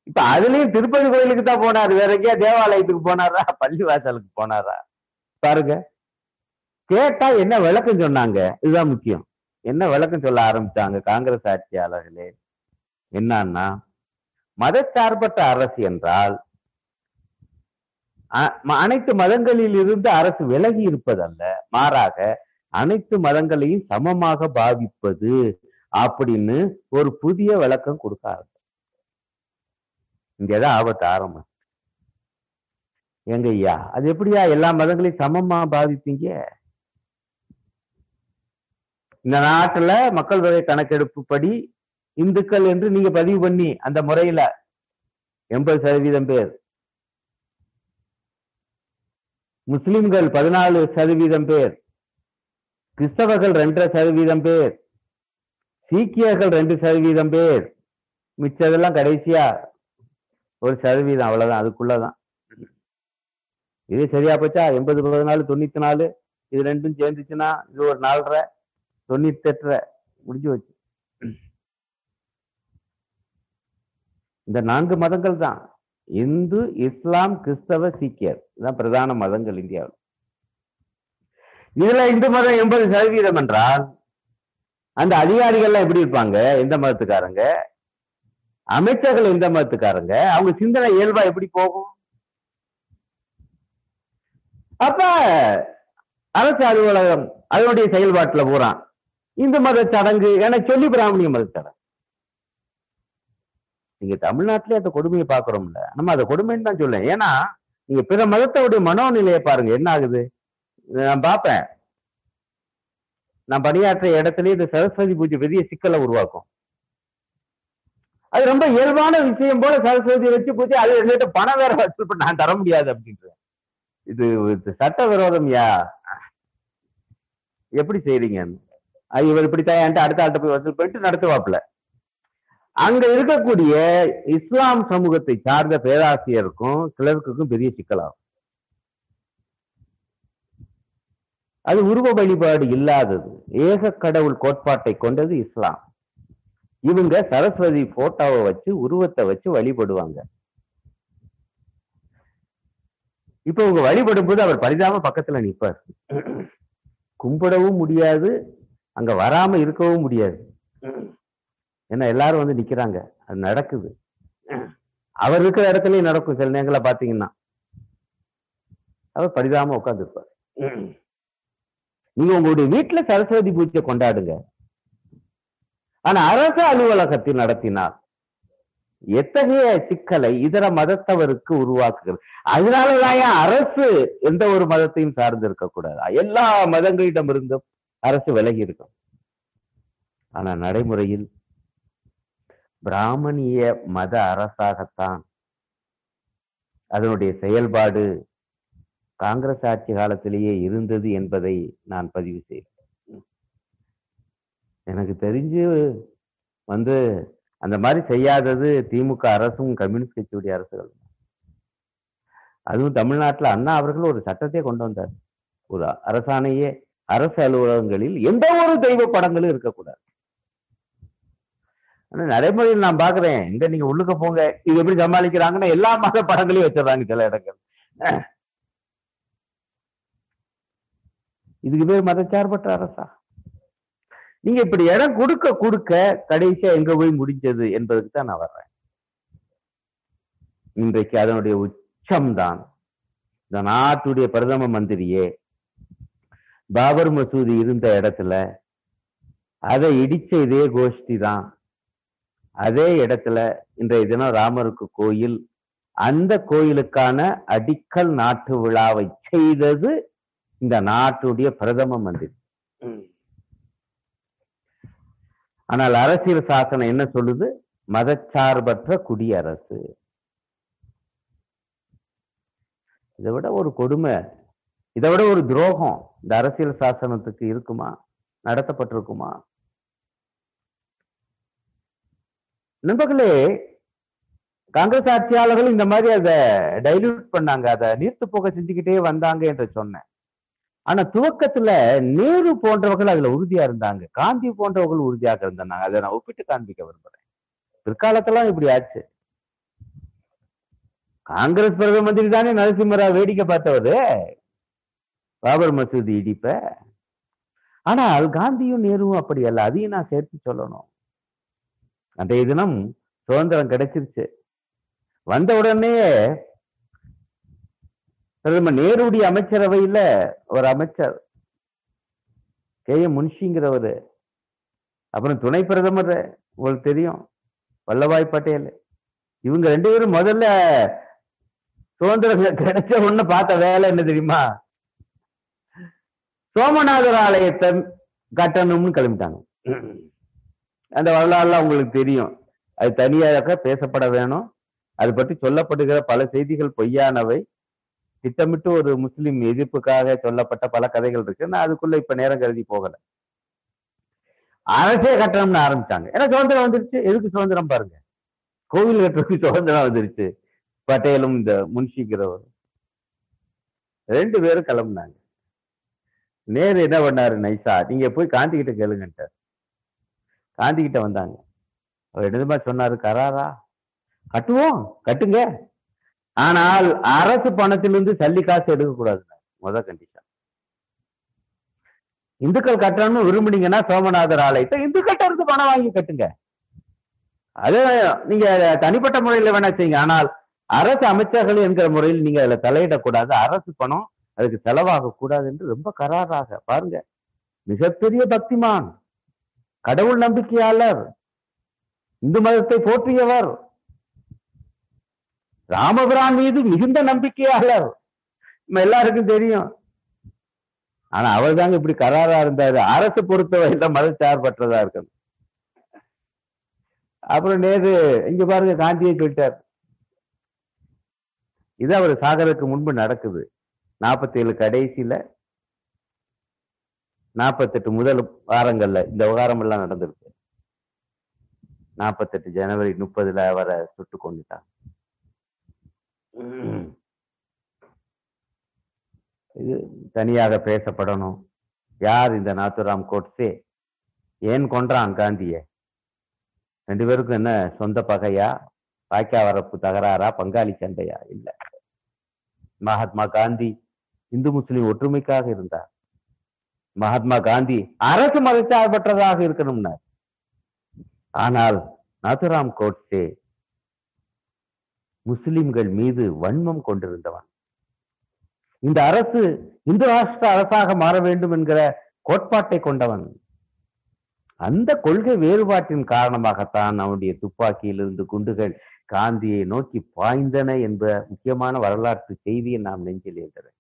இப்ப அதுலயும் திருப்பதி கோயிலுக்கு தான் போனாரு. வேற எங்கேயா தேவாலயத்துக்கு போனாரா? பள்ளிவாசலுக்கு போனாரா? பாருங்க. கேட்டா என்ன விளக்கம் சொன்னாங்க? இதுதான் முக்கியம். என்ன விளக்கம் சொல்ல ஆரம்பிச்சாங்க காங்கிரஸ் ஆட்சியாளர்களே? என்னன்னா மதச்சார்பற்ற அரசு என்றால் அனைத்து மதங்களில் இருந்து அரசு விலகி இருப்பதல்ல. மாறாக அனைத்து மதங்களையும் சமமாக பாவிப்பது அப்படின்னு ஒரு புதிய விளக்கம் கொடுக்க ஆரம்பிச்சு இங்கதான் ஆபத்து ஆரம்பம். எங்க ஐயா அது எப்படியா எல்லா மதங்களையும் சமமா பாவிப்பீங்க? இந்த நாட்டுல மக்கள் தொகை கணக்கெடுப்பு படி இந்துக்கள் என்று நீங்க பதிவு பண்ணி அந்த முறையில எண்பது சதவீதம் பேர் முஸ்லிம்கள் பதினாலு சதவீதம் பேர் கிறிஸ்தவர்கள் ரெண்டரை சதவீதம் பேர் சீக்கியர்கள் ரெண்டு சதவீதம் பேர். மிச்சதெல்லாம் கடைசியா ஒரு சதவீதம் அவ்வளவுதான் அதுக்குள்ளதான். இது சரியா போச்சா? எண்பது பதினாலு தொண்ணூத்தி நாலு இது ரெண்டும் சேர்ந்துச்சுன்னா இது ஒரு நாலரை தொண்ணூத்தெட்டரை முடிஞ்சு வச்சு இந்த நான்கு மதங்கள் தான் இந்து இஸ்லாம் கிறிஸ்தவ சீக்கியர். இதுதான் பிரதான மதங்கள் இந்தியாவில். இதுல இந்து மதம் எண்பது சதவீதம் என்றால் அந்த அதிகாரிகள்லாம் எப்படி இருப்பாங்க? எந்த மதத்துக்காரங்க? அமைச்சர்கள் எந்த மதத்துக்காரங்க? அவங்க சிந்தனை இயல்பா எப்படி போகும்? அப்ப அரசு அலுவலகம் அதனுடைய செயல்பாட்டுல பூரா இந்து மத சடங்கு என சொல்லி பிராமணிய மத சடங்கு. நீங்க தமிழ்நாட்டிலே அந்த கொடுமையை பாக்குறோம்ல நம்ம அதை கொடுமைன்னு தான் சொல்லுவேன் ஏன்னா நீங்க பிற மதத்தோடைய மனோநிலையை பாருங்க. என்ன ஆகுது? நான் பார்ப்பேன். நான் பணியாற்றிய இடத்துலயே இந்த சரஸ்வதி பூஜை பெரிய சிக்கலை உருவாக்கும். அது ரொம்ப இயல்பான விஷயம் போல சரஸ்வதி வச்சு பூஜை அது என்கிட்ட பணம் வேற வச்சு நான் தர முடியாது அப்படின்றேன் இது சட்ட விரோதம் யா? எப்படி செய்றீங்கன்னு? இவர் இப்படித்தான் என்கிட்ட அடுத்த ஆள்கிட்ட போய் வசூல் போயிட்டு நடத்துவாப்புல. அங்க இருக்கக்கூடிய இஸ்லாம் சமூகத்தை சார்ந்த பேராசிரியருக்கும் கிளர்க்குக்கும் பெரிய சிக்கலாகும். அது உருவ வழிபாடு இல்லாதது. ஏக கடவுள் கோட்பாட்டை கொண்டது இஸ்லாம். இவங்க சரஸ்வதி போட்டோவை வச்சு உருவத்தை வச்சு வழிபடுவாங்க. இப்ப இவங்க வழிபடும் போது அவர் பரிதாப பக்கத்துல நிற்பார் கும்பிடவும் முடியாது அங்க வராம இருக்கவும் முடியாது. ஏன்னா எல்லாரும் வந்து நிக்கிறாங்க. அது நடக்குது. அவர் இருக்கிற இடத்துலயும் நடக்கும். சில நேரங்களை பாத்தீங்கன்னா. அவர் படிதாம உட்காந்துருப்பார் நீங்க உங்களுடைய வீட்டுல சரஸ்வதி பூஜை கொண்டாடுங்க. ஆனா அரசு அலுவலகத்தில் நடத்தினார். எத்தகைய சிக்கலை இதர மதத்தவருக்கு உருவாக்குகிறது. அதனாலதான் அரசு எந்த ஒரு மதத்தையும் சார்ந்து இருக்கக்கூடாது எல்லா மதங்களிடம் இருந்தும் அரசு விலகி இருக்கும். ஆனா நடைமுறையில் பிராமணிய மத அரசாகத்தான் அதனுடைய செயல்பாடு காங்கிரஸ் ஆட்சி காலத்திலேயே இருந்தது என்பதை நான் பதிவு செய்தேன் எனக்கு தெரிஞ்சு வந்து அந்த மாதிரி செய்யாதது திமுக அரசும் கம்யூனிஸ்ட் கட்சியுடைய அரசுகள். அதுவும் தமிழ்நாட்டுல அண்ணா அவர்கள் ஒரு சட்டத்தை கொண்டு வந்தார். ஒரு அரசாணையே அரசு அலுவலகங்களில் எந்த ஒரு தெய்வ படங்களும் இருக்கக்கூடாது. ஆனால் நடைமுறையில் நான் பார்க்குறேன். எங்க நீங்க உள்ளுக்க போங்க. இது எப்படி சமாளிக்கிறாங்கன்னா எல்லா மத படங்களையும் வச்சிடறாங்க சில இடங்கள். இதுக்கு பேர் மதச்சார்பற்ற அரசா? நீங்க இப்படி இடம் கொடுக்க கொடுக்க கடைசியா எங்க போய் முடிஞ்சது என்பதுக்கு தான் நான் வர்றேன். இன்றைக்கு அதனுடைய உச்சம்தான். இந்த நாட்டுடைய பிரதம மந்திரியே பாபர் மசூதி இருந்த இடத்துல அதை இடிச்ச இதே கோஷ்டி தான் அதே இடத்துல இன்றைய தினம் ராமருக்கு கோயில் அந்த கோயிலுக்கான அடிக்கல் நாட்டு விழாவை செய்தது இந்த நாட்டுடைய பிரதம மந்திரி. ஆனால் அரசியல் சாசனம் என்ன சொல்லுது? மதச்சார்பற்ற குடியரசு. இதை விட ஒரு கொடுமை. இதை விட ஒரு துரோகம். இந்த அரசியல் சாசனத்துக்கு இருக்குமா? நடத்தப்பட்டிருக்குமா? நண்பர்களே காங்கிரஸ் ஆட்சியாளர்கள் இந்த மாதிரி அதை டைல்யூட் பண்ணாங்க. அதை நீர்த்து போக செஞ்சுக்கிட்டே வந்தாங்க என்று சொன்னேன். ஆனா துவக்கத்துல நேரு போன்றவர்கள் அதுல உறுதியா இருந்தாங்க. காந்தி போன்றவர்கள் உறுதியாக இருந்தாங்க. அதை நான் ஒப்பிட்டு காண்பிக்க விரும்புறேன். பிற்காலத்தெல்லாம் இப்படி ஆச்சு. காங்கிரஸ் பிரதம மந்திரி தானே நரசிம்மராவ் வேடிக்கை பார்த்தவர்? பாபர் மசூதி இடிப்ப. ஆனால் காந்தியும் நேருவும் அப்படி அல்ல. அதையும் நான் சேர்த்து சொல்லணும். அன்றைய தினம் சுதந்திரம் கிடைச்சிருச்சு. வந்த உடனே பிரதமர் நேருடைய அமைச்சரவையில ஒரு அமைச்சர் கே. எம் முன்ஷிங்கிறவர். அப்புறம் துணை பிரதமர் உங்களுக்கு தெரியும் வல்லபாய் பட்டேல். இவங்க ரெண்டு பேரும் முதல்ல சுதந்திரம் கிடைச்ச உடனே பார்த்த வேலை என்ன தெரியுமா? சோமநாதர் ஆலயத்தை கட்டணும்னு கிளம்பிட்டாங்க. அந்த வரலாறுலாம் உங்களுக்கு தெரியும். அது தனியாக பேசப்பட வேணும். அது பற்றி சொல்லப்படுகிற பல செய்திகள் பொய்யானவை. திட்டமிட்டு ஒரு முஸ்லிம் எதிர்ப்புக்காக சொல்லப்பட்ட பல கதைகள் இருக்கு. நான் அதுக்குள்ள இப்ப நேரம் கருதி போகல. அரசே கட்டணம்னு ஆரம்பிச்சாங்க. ஏன்னா சுதந்திரம் வந்துருச்சு. எதுக்கு சுதந்திரம் பாருங்க. கோவில் கட்டுறதுக்கு சுதந்திரம் வந்துருச்சு. பட்டேலும் இந்த முன்ஷிக்கிறவர் ரெண்டு பேரும் கிளம்புனாங்க. நேரு என்ன பண்ணாரு? நைசா நீங்க போய் காந்தி கிட்ட கேளுங்கன்ட்டார் காந்தி கிட்ட வந்தாங்க. அவர் என்னதுமா சொன்னாரு? கராரா? கட்டுவோம் கட்டுங்க. ஆனால் அரசு பணத்திலிருந்து சல்லி காசு எடுக்க முத கண்டிஷன் இந்துக்கள் கட்டணும்னு விரும்புனீங்கன்னா சோமநாதர் ஆலயத்தை இந்துக்கள்கிட்ட இருந்து பணம் வாங்கி கட்டுங்க. அது நீங்க தனிப்பட்ட முறையில வேணா செய்யுங்க. ஆனால் அரசு அமைச்சர்கள் என்கிற முறையில் நீங்க அதுல தலையிடக்கூடாது. அரசு பணம் அதுக்கு செலவாக கூடாது என்று ரொம்ப கராராக. பாருங்க மிகப்பெரிய பக்திமான். கடவுள் நம்பிக்கையாளர். இந்து மதத்தை போற்றியவர். ராமபிரான் மீது மிகுந்த நம்பிக்கையாளர். நம்ம எல்லாருக்கும் தெரியும். ஆனா அவர் தாங்க இப்படி கராரா இருந்தாரு. அரசு பொறுத்தவரையில மதச்சார்பற்றதா இருக்கணும். அப்புறம் நேரு இங்க பாருங்க காந்தியை சொல்லிட்டார். இது அவர் சாகருக்கு முன்பு நடக்குது. நாற்பத்தி ஏழு கடைசியில நாற்பத்தெட்டு முதல் வாரங்கள்ல இந்த விவகாரம் எல்லாம் நடந்திருக்கு. நாற்பத்தெட்டு ஜனவரி முப்பதுல அவரை சுட்டு கொண்டுட்டாங்க. இது தனியாக பேசப்படணும். யார் இந்த நாத்துராம் கோட்ஸே? ஏன் கொன்றான் காந்திய? ரெண்டு பேருக்கும் என்ன சொந்த பகையா? பாக்கியா வரப்பு தகராறா? பங்காளி சண்டையா? இல்ல. மகாத்மா காந்தி இந்து முஸ்லிம் ஒற்றுமைக்காக இருந்தார். மகாத்மா காந்தி அரசு மதச்சார்பற்றதாக இருக்கணும்னார். ஆனால் நாத்துராம் கோட்சே முஸ்லிம்கள் மீது வன்மம் கொண்டிருந்தவன். இந்த அரசு இந்து ராஷ்டிர அரசாக மாற வேண்டும் என்கிற கோட்பாட்டை கொண்டவன். அந்த கொள்கை வேறுபாட்டின் காரணமாகத்தான் அவனுடைய துப்பாக்கியிலிருந்து குண்டுகள் காந்தியை நோக்கி பாய்ந்தன என்ற முக்கியமான வரலாற்று செய்தியை நாம் நெஞ்சில் ஏற்றுறேன்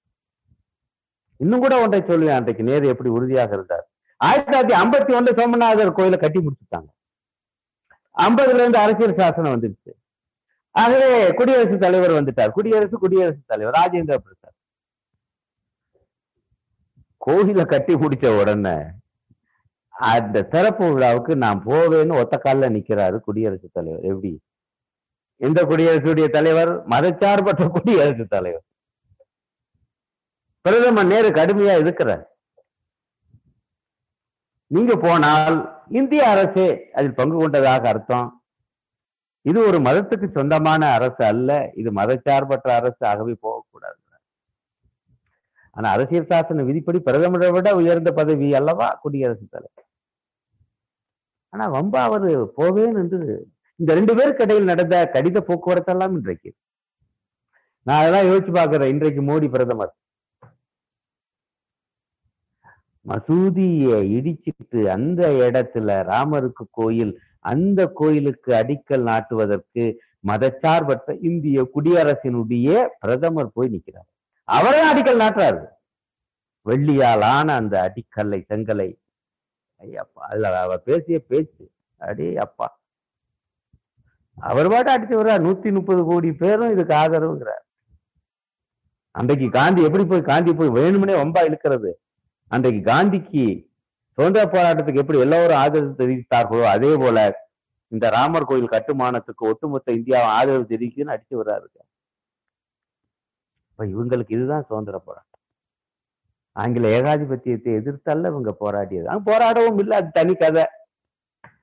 இன்னும் கூட ஒன்றை சொல்லுவேன். அன்றைக்கு நேரு எப்படி உறுதியாக இருந்தார். ஆயிரத்தி தொள்ளாயிரத்தி ஐம்பத்தி ஒண்ணு சோமநாதர் கோயிலை கட்டி முடிச்சுட்டாங்க. ஐம்பதுல இருந்து அரசியல் சாசனம் வந்துருச்சு ஆகவே குடியரசுத் தலைவர் வந்துட்டார். குடியரசு குடியரசுத் தலைவர் ராஜேந்திர பிரசாத். கோயில கட்டி முடிச்ச உடனே அந்த திறப்பு விழாவுக்கு நான் போவேன்னு ஒத்த காலில் நிக்கிறாரு குடியரசுத் தலைவர். எப்படி? எந்த குடியரசுடைய தலைவர் மதச்சார்பற்ற குடியரசுத் தலைவர். பிரதமர் நேரு கடுமையா இருக்கிறார் நீங்க போனால் இந்திய அரசு அதில் பங்கு கொண்டதாக அர்த்தம். இது ஒரு மதத்துக்கு சொந்தமான அரசு அல்ல. இது மதச்சார்பற்ற அரசு ஆகவே போகக்கூடாது. ஆனா அரசியல் சாசன விதிப்படி பிரதமரை விட உயர்ந்த பதவி அல்லவா குடியரசுத் தலைவர்? ஆனா வம்பா அவரு போவேன் என்று இந்த ரெண்டு பேருக்கு இடையில் நடந்த கடித போக்குவரத்து எல்லாம் இன்றைக்கு. நான் அதெல்லாம் யோசிச்சு பார்க்கிறேன். இன்றைக்கு மோடி பிரதமர். மசூதியை இடிச்சிட்டு அந்த இடத்துல ராமருக்கு கோயில் அந்த கோயிலுக்கு அடிக்கல் நாட்டுவதற்கு மதச்சார்பற்ற இந்திய குடியரசினுடைய பிரதமர் போய் நிற்கிறார் அவரே அடிக்கல் நாட்டுறாரு. வெள்ளியால் ஆன அந்த அடிக்கல்லை செங்கலை. ஐயப்பா அதுல அவர் பேசிய பேச்சு. அடே அப்பா. அவர் பாட்டு அடிச்சு வர்றார் நூத்தி முப்பது கோடி பேரும் இதுக்கு ஆதரவுங்கிறார். அன்றைக்கு காந்தி எப்படி போய் காந்தி போய் வேணுமனே வம்பா இழுக்கிறது? அன்றைக்கு காந்திக்கு சுதந்திர போராட்டத்துக்கு எப்படி எல்லோரும் ஆதரவு தெரிவித்தார்களோ அதே போல இந்த ராமர் கோயில் கட்டுமானத்துக்கு ஒட்டுமொத்த இந்தியாவை ஆதரவு தெரிவிக்குன்னு அடிச்சு வர்றாருங்க இப்ப இவங்களுக்கு இதுதான் சுதந்திர போராட்டம். ஆங்கில ஏகாதிபத்தியத்தை எதிர்த்தல்ல இவங்க போராடியது. போராடவும் இல்லை அது தனி கதை.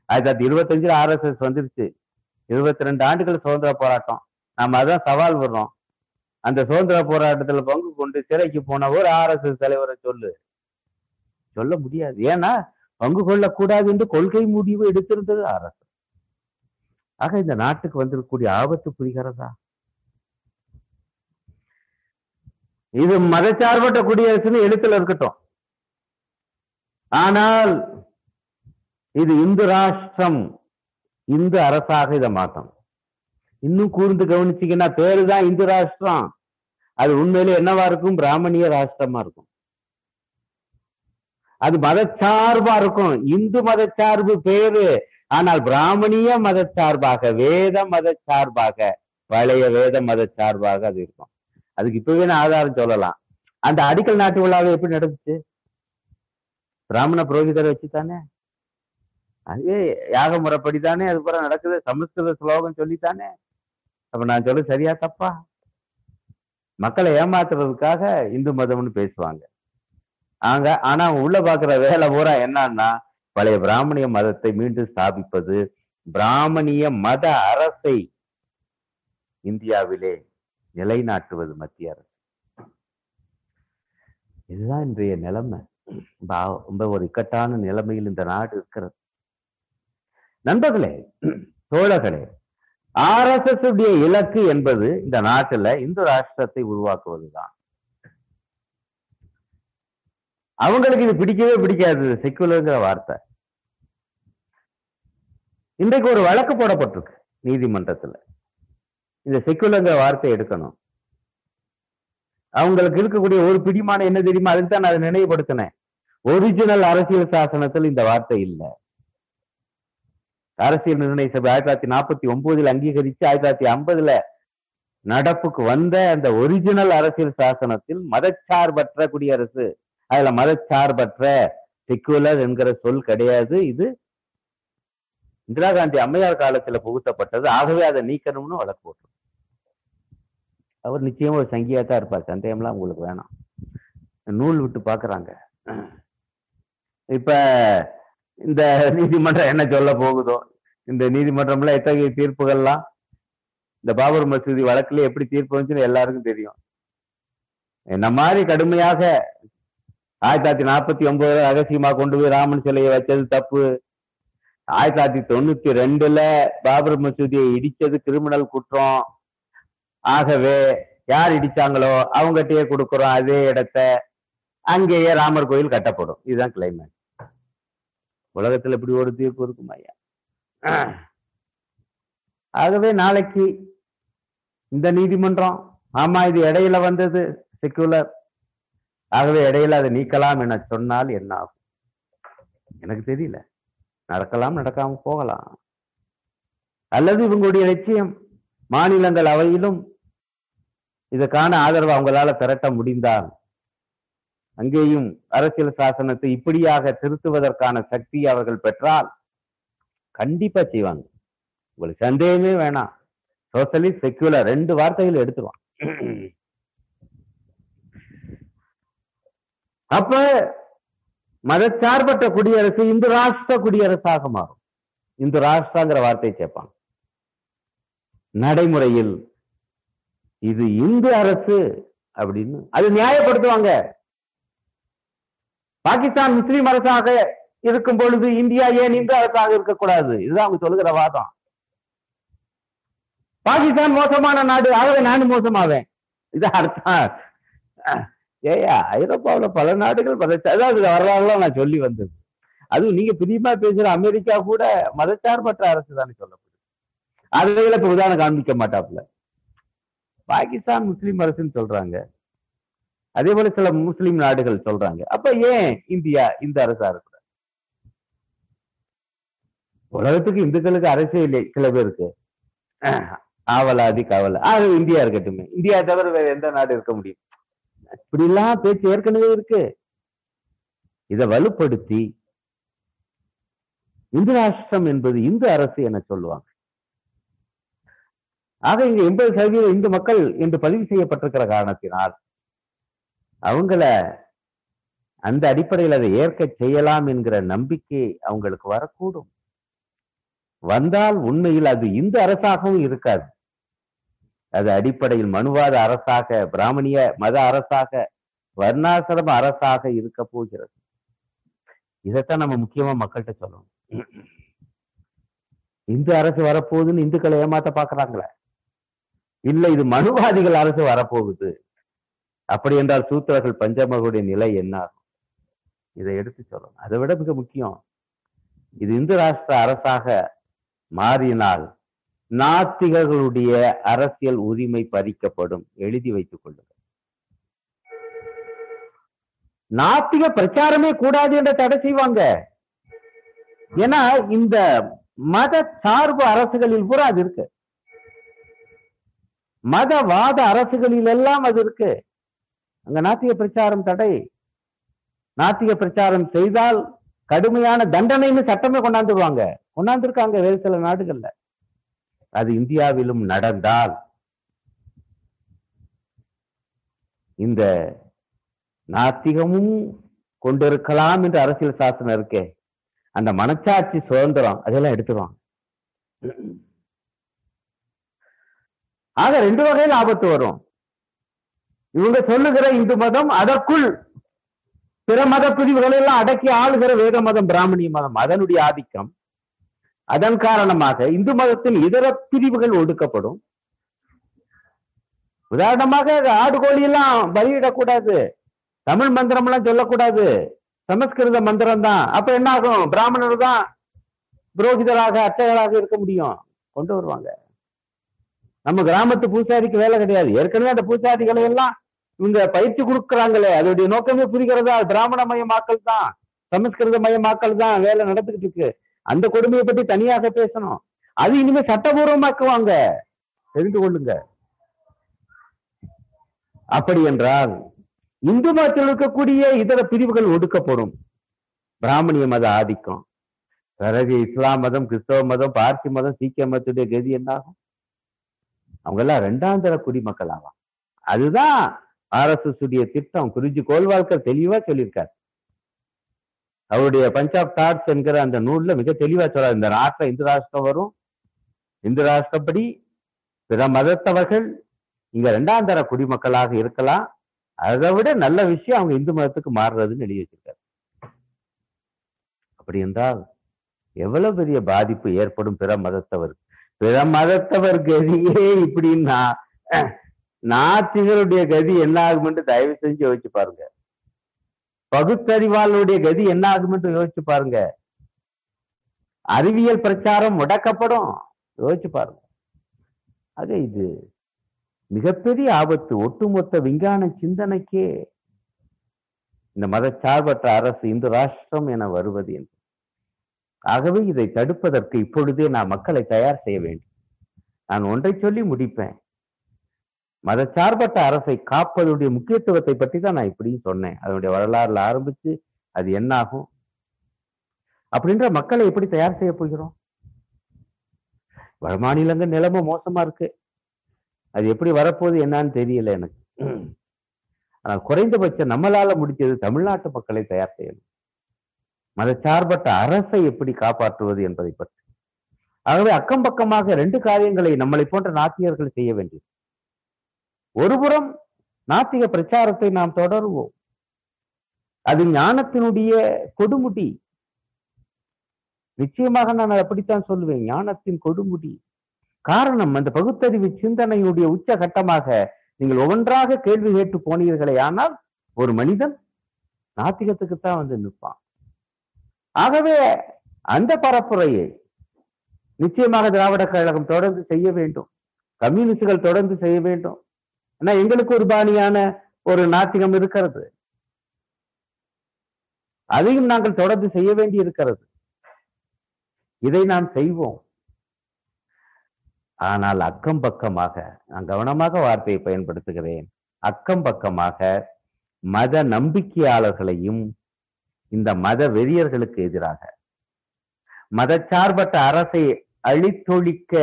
அது அது இருபத்தஞ்சுல ஆர்எஸ்எஸ் வந்துருச்சு. இருபத்தி ரெண்டு ஆண்டுகள் சுதந்திர போராட்டம். நாம அதான் சவால் விடுறோம். அந்த சுதந்திர போராட்டத்துல பங்கு கொண்டு சிறைக்கு போன ஒரு ஆர்எஸ்எஸ் தலைவரை சொல்லு. சொல்ல முடியாது. ஏன்னா பங்கு கொள்ளக்கூடாது என்று கொள்கை முடிவு எடுத்திருந்தது அரசு. ஆக இந்த நாட்டுக்கு வந்திருக்கக்கூடிய ஆபத்து புரிகிறதா? இது மதச்சார்பற்ற குடியரசுன்னு எழுத்துல இருக்கட்டும். ஆனால் இது இந்து ராஷ்டிரம் இந்து அரசாக இதை மாத்தணும். இன்னும் கூர்ந்து கவனிச்சீங்கன்னா பேருதான் இந்து ராஷ்டிரம். அது உண்மையிலே என்னவா இருக்கும்? பிராமணிய ராஷ்டிரமா இருக்கும். அது மதச்சார்பா இருக்கும். இந்து மதச்சார்பு பேரு. ஆனால் பிராமணிய மதச்சார்பாக வேத மதச்சார்பாக பழைய வேத மதச்சார்பாக அது இருக்கும். அதுக்கு இப்பவே நான் ஆதாரம் சொல்லலாம். அந்த அடிக்கல் நாட்டு விழாவை எப்படி நடந்துச்சு? பிராமண புரோகிதரை வச்சுதானே? அதே யாக முறைப்படி தானே அது பூரா நடக்குது. சமஸ்கிருத ஸ்லோகம் சொல்லித்தானே அப்ப நான் சொல்ல சரியா தப்பா? மக்களை ஏமாத்துறதுக்காக இந்து மதம்னு பேசுவாங்க. ஆங்க ஆனா உள்ள பாக்குற வேலை பூரா என்னன்னா பழைய பிராமணிய மதத்தை மீண்டும் ஸ்தாபிப்பது. பிராமணிய மத அரசை இந்தியாவிலே நிலைநாட்டுவது மத்திய அரசு. இதுதான் இன்றைய நிலைமை. ரொம்ப ஒரு இக்கட்டான நிலைமையில் இந்த நாடு இருக்கிறது. நண்பர்களே தோழர்களே ஆர்எஸ்எஸ் உடைய இலக்கு என்பது இந்த நாட்டுல இந்து ராஷ்டிரத்தை உருவாக்குவதுதான். அவங்களுக்கு இது பிடிக்கவே பிடிக்காது செக்குலருங்கிற வார்த்தை. இன்றைக்கு ஒரு வழக்கு போடப்பட்டிருக்கு நீதிமன்றத்துல. இந்த செக்குலருங்கிற வார்த்தை எடுக்கணும். அவங்களுக்கு இருக்கக்கூடிய ஒரு பிடிமான என்ன தெரியுமா? அதுக்கு தான் நான் அதை நினைவுபடுத்தினேன். ஒரிஜினல் அரசியல் சாசனத்தில் இந்த வார்த்தை இல்லை. அரசியல் நிர்ணய சபை ஆயிரத்தி தொள்ளாயிரத்தி நாற்பத்தி ஒன்பதுல அங்கீகரிச்சு ஆயிரத்தி தொள்ளாயிரத்தி ஐம்பதுல நடப்புக்கு வந்த அந்த ஒரிஜினல் அரசியல் சாசனத்தில் மதச்சார்பற்ற குடியரசு அதுல மதச்சார்பற்ற செக்குலர் என்கிற சொல் கிடையாது. இது இந்திரா காந்தி அம்மையார் காலத்துல புகுத்தப்பட்டது. ஆகவே அதை நீக்கணும்னு வழக்கு போட்டு அவர் நிச்சயமா ஒரு சங்கியா தான் இருப்பார். சந்தேகம்லாம் உங்களுக்கு வேணாம். நூல் விட்டு பாக்குறாங்க இப்ப இந்த நீதிமன்றம் என்ன சொல்ல போகுதோ? இந்த நீதிமன்றம்ல எத்தகைய தீர்ப்புகள்லாம்? இந்த பாபர் மசூதி வழக்குல எப்படி தீர்ப்பு வந்துச்சுன்னு எல்லாருக்கும் தெரியும். என்ன மாதிரி கடுமையாக ஆயிரத்தி தொள்ளாயிரத்தி நாற்பத்தி ஒன்பதுல ரகசியமா கொண்டு போய் ராமன் சிலையை வச்சது தப்பு. ஆயிரத்தி தொள்ளாயிரத்தி தொண்ணூத்தி ரெண்டுல பாபர் மசூதியை இடிச்சது கிரிமினல் குற்றம். ஆகவே யார் இடிச்சாங்களோ அவங்ககிட்டயே கொடுக்குறோம் அதே இடத்த. அங்கேயே ராமர் கோயில் கட்டப்படும். இதுதான் கிளைமேட் உலகத்துல இப்படி ஒரு தீர்ப்பு இருக்கும் ஐயா. ஆகவே நாளைக்கு இந்த நீதிமன்றம் ஆமா இது இடையில வந்தது செக்குலர் ஆகவே இடையில அதை நீக்கலாம் என சொன்னால் என்ன ஆகும் எனக்கு தெரியல. நடக்கலாம் நடக்காம போகலாம். அல்லது இவங்களுடைய லட்சியம் மாநிலங்கள் அவையிலும் இதற்கான ஆதரவு அவங்களால திரட்ட முடிந்தால் அங்கேயும் அரசியல் சாசனத்தை இப்படியாக திருத்துவதற்கான சக்தி அவர்கள் பெற்றால் கண்டிப்பா செய்வாங்க. உங்களுக்கு சந்தேகமே வேணாம். சோசலிஸ்ட் செக்யூலர் ரெண்டு வார்த்தைகள் எடுத்துருவான். அப்ப மதச்சார்பற்ற குடியரசு இந்து ராஷ்டிர குடியரசாக மாறும். இந்து ராஷ்டிராங்கிற வார்த்தையை சேர்ப்பாங்க நடைமுறையில் இது இந்து அரசு அப்படின்னு அது நியாயப்படுத்துவாங்க. பாகிஸ்தான் முஸ்லீம் அரசாக இருக்கும் பொழுது இந்தியா ஏன் இந்து அரசாக இருக்கக்கூடாது? இதுதான் அவங்க சொல்லுகிற வாதம். பாகிஸ்தான் மோசமான நாடு ஆகவே நானும் மோசமாவேன். இது அர்த்தம். ஏயா ஐரோப்பாவுல பல நாடுகள் பல அதாவது வரலாறுலாம் நான் சொல்லி வந்தது. அதுவும் நீங்க பிரியமா பேசுற அமெரிக்கா கூட மதச்சார்பற்ற அரசு தானே சொல்லப்படுது. அதுல இப்ப உதாரணம் காண்பிக்க மாட்டாப்புல. பாகிஸ்தான் முஸ்லீம் அரசுன்னு சொல்றாங்க. அதே போல சில முஸ்லீம் நாடுகள் சொல்றாங்க. அப்ப ஏன் இந்தியா இந்த அரசா இருக்கக்கூடாது? உலகத்துக்கு இந்துக்களுக்கு அரசே இல்லை சில பேருக்கு. ஆவலாதி காவல. ஆக இந்தியா இருக்கட்டுமே. இந்தியா தவிர வேற எந்த நாடு இருக்க முடியும்? இப்படிலாம் பேச்சு ஏற்கனவே இருக்கு. இதை வலுப்படுத்தி இந்து ராஷ்டிரம் என்பது இந்து அரசு என சொல்லுவாங்க. ஆக இங்க எண்பது சதவீதம் இந்து மக்கள் என்று பதிவு செய்யப்பட்டிருக்கிற காரணத்தினால் அவங்கள அந்த அடிப்படையில் அதை ஏற்க செய்யலாம் என்கிற நம்பிக்கை அவங்களுக்கு வரக்கூடும். வந்தால் உண்மையில் அது இந்து அரசாகவும் இருக்காது. அது அடிப்படையில் மனுவாத அரசாக பிராமணிய மத அரசாக வர்ணாசிரம அரசாக இருக்க போகிறது. இதைத்தான் நம்ம முக்கியமா மக்கள்கிட்ட சொல்லணும். இந்து அரசு வரப்போகுதுன்னு இந்துக்களை ஏமாத்த பாக்குறாங்களே. இல்ல இது மனுவாதிகள் அரசு வரப்போகுது. அப்படி என்றால் சூத்திரர்கள் பஞ்சமர்களுடைய நிலை என்ன ஆகும்? இதை எடுத்து சொல்லணும். அதை விட மிக முக்கியம் இது இந்து ராஷ்டிர அரசாக மாறினால் நாத்திகர்களுடைய அரசியல் உரிமை பறிக்கப்படும். எழுதி வைத்துக் கொள்ளுங்கள். நாத்திக பிரச்சாரமே கூடாது என்ற தடை செய்வாங்க. ஏன்னா இந்த மத சார்பு அரசுகளில் பூரா அது இருக்கு. மதவாத அரசுகளில் எல்லாம் அது இருக்கு. அங்க நாத்திக பிரச்சாரம் தடை. நாத்திக பிரச்சாரம் செய்தால் கடுமையான தண்டனைன்னு சட்டமே கொண்டாந்துருவாங்க. கொண்டாந்துருக்காங்க வேறு சில நாடுகள்ல. அது இந்தியாவிலும் நடந்தால் இந்த நாத்திகமும் கொண்டிருக்கலாம் என்று அரசியல் சாசனம் இருக்கே. அந்த மனச்சாட்சி சுதந்திரம் அதெல்லாம் எடுத்துருவாங்க. ஆக ரெண்டு வகையில் ஆபத்து வரும். இவங்க சொல்லுகிற இந்து மதம் அதற்குள் பிற மத பிரிவுகளை எல்லாம் அடக்கி ஆளுகிற வேத மதம் பிராமணிய மதம் அதனுடைய ஆதிக்கம். அதன் காரணமாக இந்து மதத்தின் இதர பிரிவுகள் ஒடுக்கப்படும். உதாரணமாக ஆடு கோழி எல்லாம் பலியிடக்கூடாது. தமிழ் மந்திரம் எல்லாம் சொல்லக்கூடாது. சமஸ்கிருத மந்திரம் தான் அப்ப என்ன ஆகும் பிராமணர் தான் புரோகிதராக அட்டைகளாக இருக்க முடியும். கொண்டு வருவாங்க. நம்ம கிராமத்து பூசாரிக்கு வேலை கிடையாது. ஏற்கனவே அந்த பூசாரிகளை எல்லாம் இவங்க பயிற்சி கொடுக்குறாங்களே. அதோடைய நோக்கமே புரிகிறதா? பிராமண மயமாக்கல் தான். சமஸ்கிருத மயமாக்கல் தான் வேலை நடந்துகிட்டு இருக்கு. அந்த கொடுமையை பத்தி தனியாக பேசணும். அது இனிமே சட்டபூர்வமாக்குவாங்க. தெரிந்து கொள்ளுங்க. அப்படி என்றால் இந்து மதத்தில் இருக்கக்கூடிய இதர பிரிவுகள் ஒடுக்கப்படும். பிராமணிய மத ஆதிக்கம். பிறகு இஸ்லாம் மதம் கிறிஸ்தவ மதம் பார்த்தி மதம் சீக்கிய மதத்துடைய கதி என்ன ஆகும் அவங்க எல்லாம் ரெண்டாம் தர குடிமக்கள் ஆவாங்க அதுதான் ஆர்எஸ்எஸ் உடைய திட்டம். குறிஞ்சி கோல்வாழ்க்கர் தெளிவா சொல்லியிருக்காரு. அவருடைய பஞ்சாப் தாட்ஸ் என்கிற அந்த நூல்ல மிக தெளிவா சொல்றாரு. இந்த நாட்டில் இந்து ராஷ்டிரம் வரும். இந்து ராஷ்டிரப்படி பிற மதத்தவர்கள் இங்க ரெண்டாம் தர குடிமக்களாக இருக்கலாம். அதை விட நல்ல விஷயம் அவங்க இந்து மதத்துக்கு மாறுறதுன்னு எழுதி வச்சிருக்காரு. அப்படி என்றால் எவ்வளவு பெரிய பாதிப்பு ஏற்படும் பிற மதத்தவர் பிற மதத்தவர் கதியே இப்படின்னா நாத்திகளுடைய கதி என்ன ஆகுமென்று தயவு செஞ்சு வச்சு பாருங்க. பகுத்தறிவாளுடைய கதி என்ன ஆகும்னு யோசிச்சு பாருங்க. அறிவியல் பிரச்சாரம் முடக்கப்படும். யோசிச்சு பாருங்க. ஆக இது மிகப்பெரிய ஆபத்து. ஒட்டுமொத்த விஞ்ஞான சிந்தனைக்கே இந்த மதச்சார்பற்ற அரசு இந்து ராஷ்டிரம் என வருவது என்று. ஆகவே இதை தடுப்பதற்கு இப்பொழுதே நான் மக்களை தயார் செய்ய வேண்டும். நான் ஒன்றை சொல்லி முடிப்பேன். மதச்சார்பற்ற அரசை காப்பதுடைய முக்கியத்துவத்தை பற்றி தான் நான் இப்படியும் சொன்னேன். அதனுடைய வரலாறுல ஆரம்பிச்சு அது என்ன ஆகும் அப்படின்ற மக்களை எப்படி தயார் செய்ய போகிறோம்? வட மாநிலங்கள் நிலைமை மோசமா இருக்கு. அது எப்படி வரப்போகுது என்னன்னு தெரியல எனக்கு. ஆனா குறைந்தபட்சம் நம்மளால முடிஞ்சது தமிழ்நாட்டு மக்களை தயார் செய்யணும். மதச்சார்பற்ற அரசை எப்படி காப்பாற்றுவது என்பதை பற்றி. ஆகவே அக்கம் பக்கமாக ரெண்டு காரியங்களை நம்மளை போன்ற நாத்தியர்கள் செய்ய வேண்டியது. ஒருபுறம் நாத்திக பிரச்சாரத்தை நாம் தொடருவோம். அது ஞானத்தினுடைய கொடுமுடி. நிச்சயமாக நான் அப்படித்தான் சொல்லுவேன். ஞானத்தின் கொடுமுடி. காரணம் அந்த பகுத்தறிவு சிந்தனையுடைய உச்ச கட்டமாக நீங்கள் ஒவ்வொன்றாக கேள்வி கேட்டு போனீர்களே ஆனால் ஒரு மனிதன் நாத்திகத்துக்குத்தான் வந்து நிற்பான். ஆகவே அந்த பரப்புரையை நிச்சயமாக திராவிட கழகம் தொடர்ந்து செய்ய வேண்டும். கம்யூனிஸ்டுகள் தொடர்ந்து செய்ய வேண்டும். ஆனா எங்களுக்கு ஒரு பாணியான ஒரு நாத்திகம் இருக்கிறது. அதையும் நாங்கள் தொடர்ந்து செய்ய வேண்டி இருக்கிறது. இதை நாம் செய்வோம். ஆனால் அக்கம் பக்கமாக நான் கவனமாக வார்த்தையை பயன்படுத்துகிறேன். அக்கம் பக்கமாக மத நம்பிக்கையாளர்களையும் இந்த மத வெறியர்களுக்கு எதிராக. மதச்சார்பற்ற அரசை அழித்தொழிக்க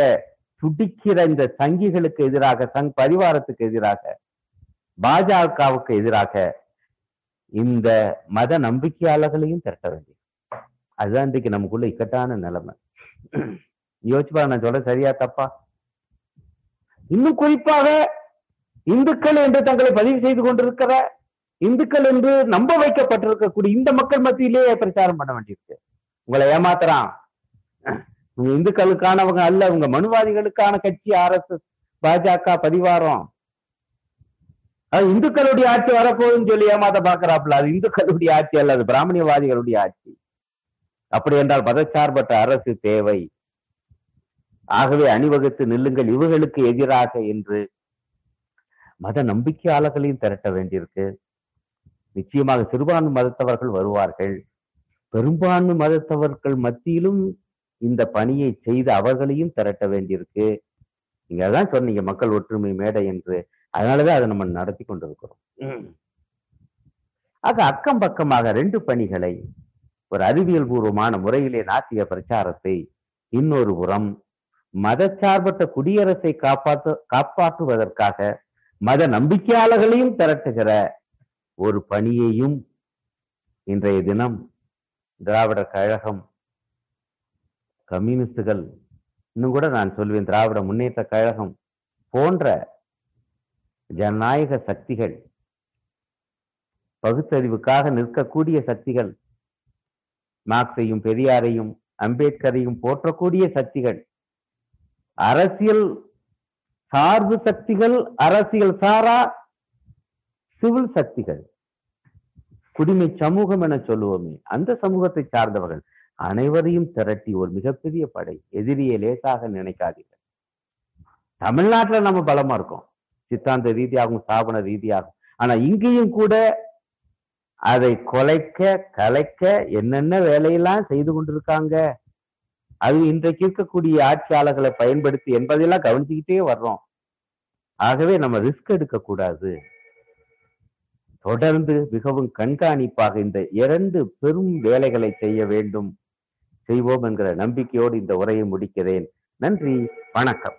துடிக்கிற இந்த சங்கிகளுக்கு எதிராக சங் பரிவாரத்துக்கு எதிராக பாஜகவுக்கு எதிராக இந்த மத நம்பிக்கையாளர்களையும் திரட்ட வேண்டியது. அதுதான் இன்றைக்கு நமக்குள்ள இக்கட்டான நிலைமை. யோசிப்பா நான் சொல்ல சரியா தப்பா? இன்னும் குறிப்பாக இந்துக்கள் என்று தங்களை பதிவு செய்து கொண்டிருக்கிற இந்துக்கள் என்று நம்ப வைக்கப்பட்டிருக்கக்கூடிய இந்த மக்கள் மத்தியிலேயே பிரச்சாரம் பண்ண வேண்டியிருக்கு. உங்களை ஏமாத்துறான். உங்க இந்துக்களுக்கானவங்க அல்ல உங்க மனுவாதிகளுக்கான கட்சி ஆர்எஸ்எஸ் பாஜக பதிவாரம் அது இந்துக்களுடைய ஆட்சி வரப்போகுதுன்னு சொல்லி ஏமாத்த பாக்குறாப்புல. அது இந்துக்களுடைய ஆட்சி அல்ல அது பிராமணியவாதிகளுடைய ஆட்சி. அப்படி என்றால் மதச்சார்பற்ற அரசு தேவை. ஆகவே அணிவகுத்து நில்லுங்கள் இவர்களுக்கு எதிராக என்று மத நம்பிக்கையாளர்களையும் திரட்ட வேண்டியிருக்கு. நிச்சயமாக சிறுபான்மை மதத்தவர்கள் வருவார்கள். பெரும்பான்மை மதத்தவர்கள் மத்தியிலும் இந்த பணியை செய்து அவர்களையும் திரட்ட வேண்டியிருக்கு. நீங்க அதான் சொன்னீங்க மக்கள் ஒற்றுமை மேடை என்று. அதனாலதான் அதை நம்ம நடத்தி கொண்டிருக்கிறோம். ஆக அக்கம் பக்கமாக ரெண்டு பணிகளை ஒரு அறிவியல் பூர்வமான முறையிலே நாட்டிய பிரச்சாரத்தை இன்னொரு புறம் மதச்சார்பற்ற குடியரசை காப்பாற்ற காப்பாற்றுவதற்காக மத நம்பிக்கையாளர்களையும் திரட்டுகிற ஒரு பணியையும் இன்றைய தினம் திராவிடர் கழகம் கம்யூனிஸ்டுகள். இன்னும் கூட நான் சொல்வேன் திராவிட முன்னேற்ற கழகம் போன்ற ஜனநாயக சக்திகள் பகுத்தறிவுக்காக நிற்கக்கூடிய சக்திகள் மார்க்சையும் பெரியாரையும் அம்பேத்கரையும் போற்றக்கூடிய சக்திகள் அரசியல் சார்பு சக்திகள் அரசியல் சாரா சிவில் சக்திகள். குடிமை சமூகம் என சொல்லுவோமே அந்த சமூகத்தை சார்ந்தவர்கள். அனைவரையும் திரட்டி ஒரு மிகப்பெரிய படை எதிரியை லேசாக நினைக்காதீர்கள். தமிழ்நாட்டுல நம்ம பலமா இருக்கோம். சித்தாந்த ரீதியாகவும் ஸ்தாபன ரீதியாகும் ஆனா இங்கேயும் கூட அதை கொலைக்க கலைக்க என்னென்ன வேலையெல்லாம் செய்து கொண்டிருக்காங்க? அது இன்றைக்கு இருக்கக்கூடிய ஆட்சியாளர்களை பயன்படுத்தி என்பதையெல்லாம் கவனிச்சுக்கிட்டே வர்றோம். ஆகவே நம்ம ரிஸ்க் எடுக்க கூடாது தொடர்ந்து மிகவும் கண்காணிப்பாக இந்த இரண்டு பெரும் வேலைகளை செய்ய வேண்டும். செய்வோம் என்கிற நம்பிக்கையோடு இந்த உரையை முடிக்கிறேன். நன்றி வணக்கம்.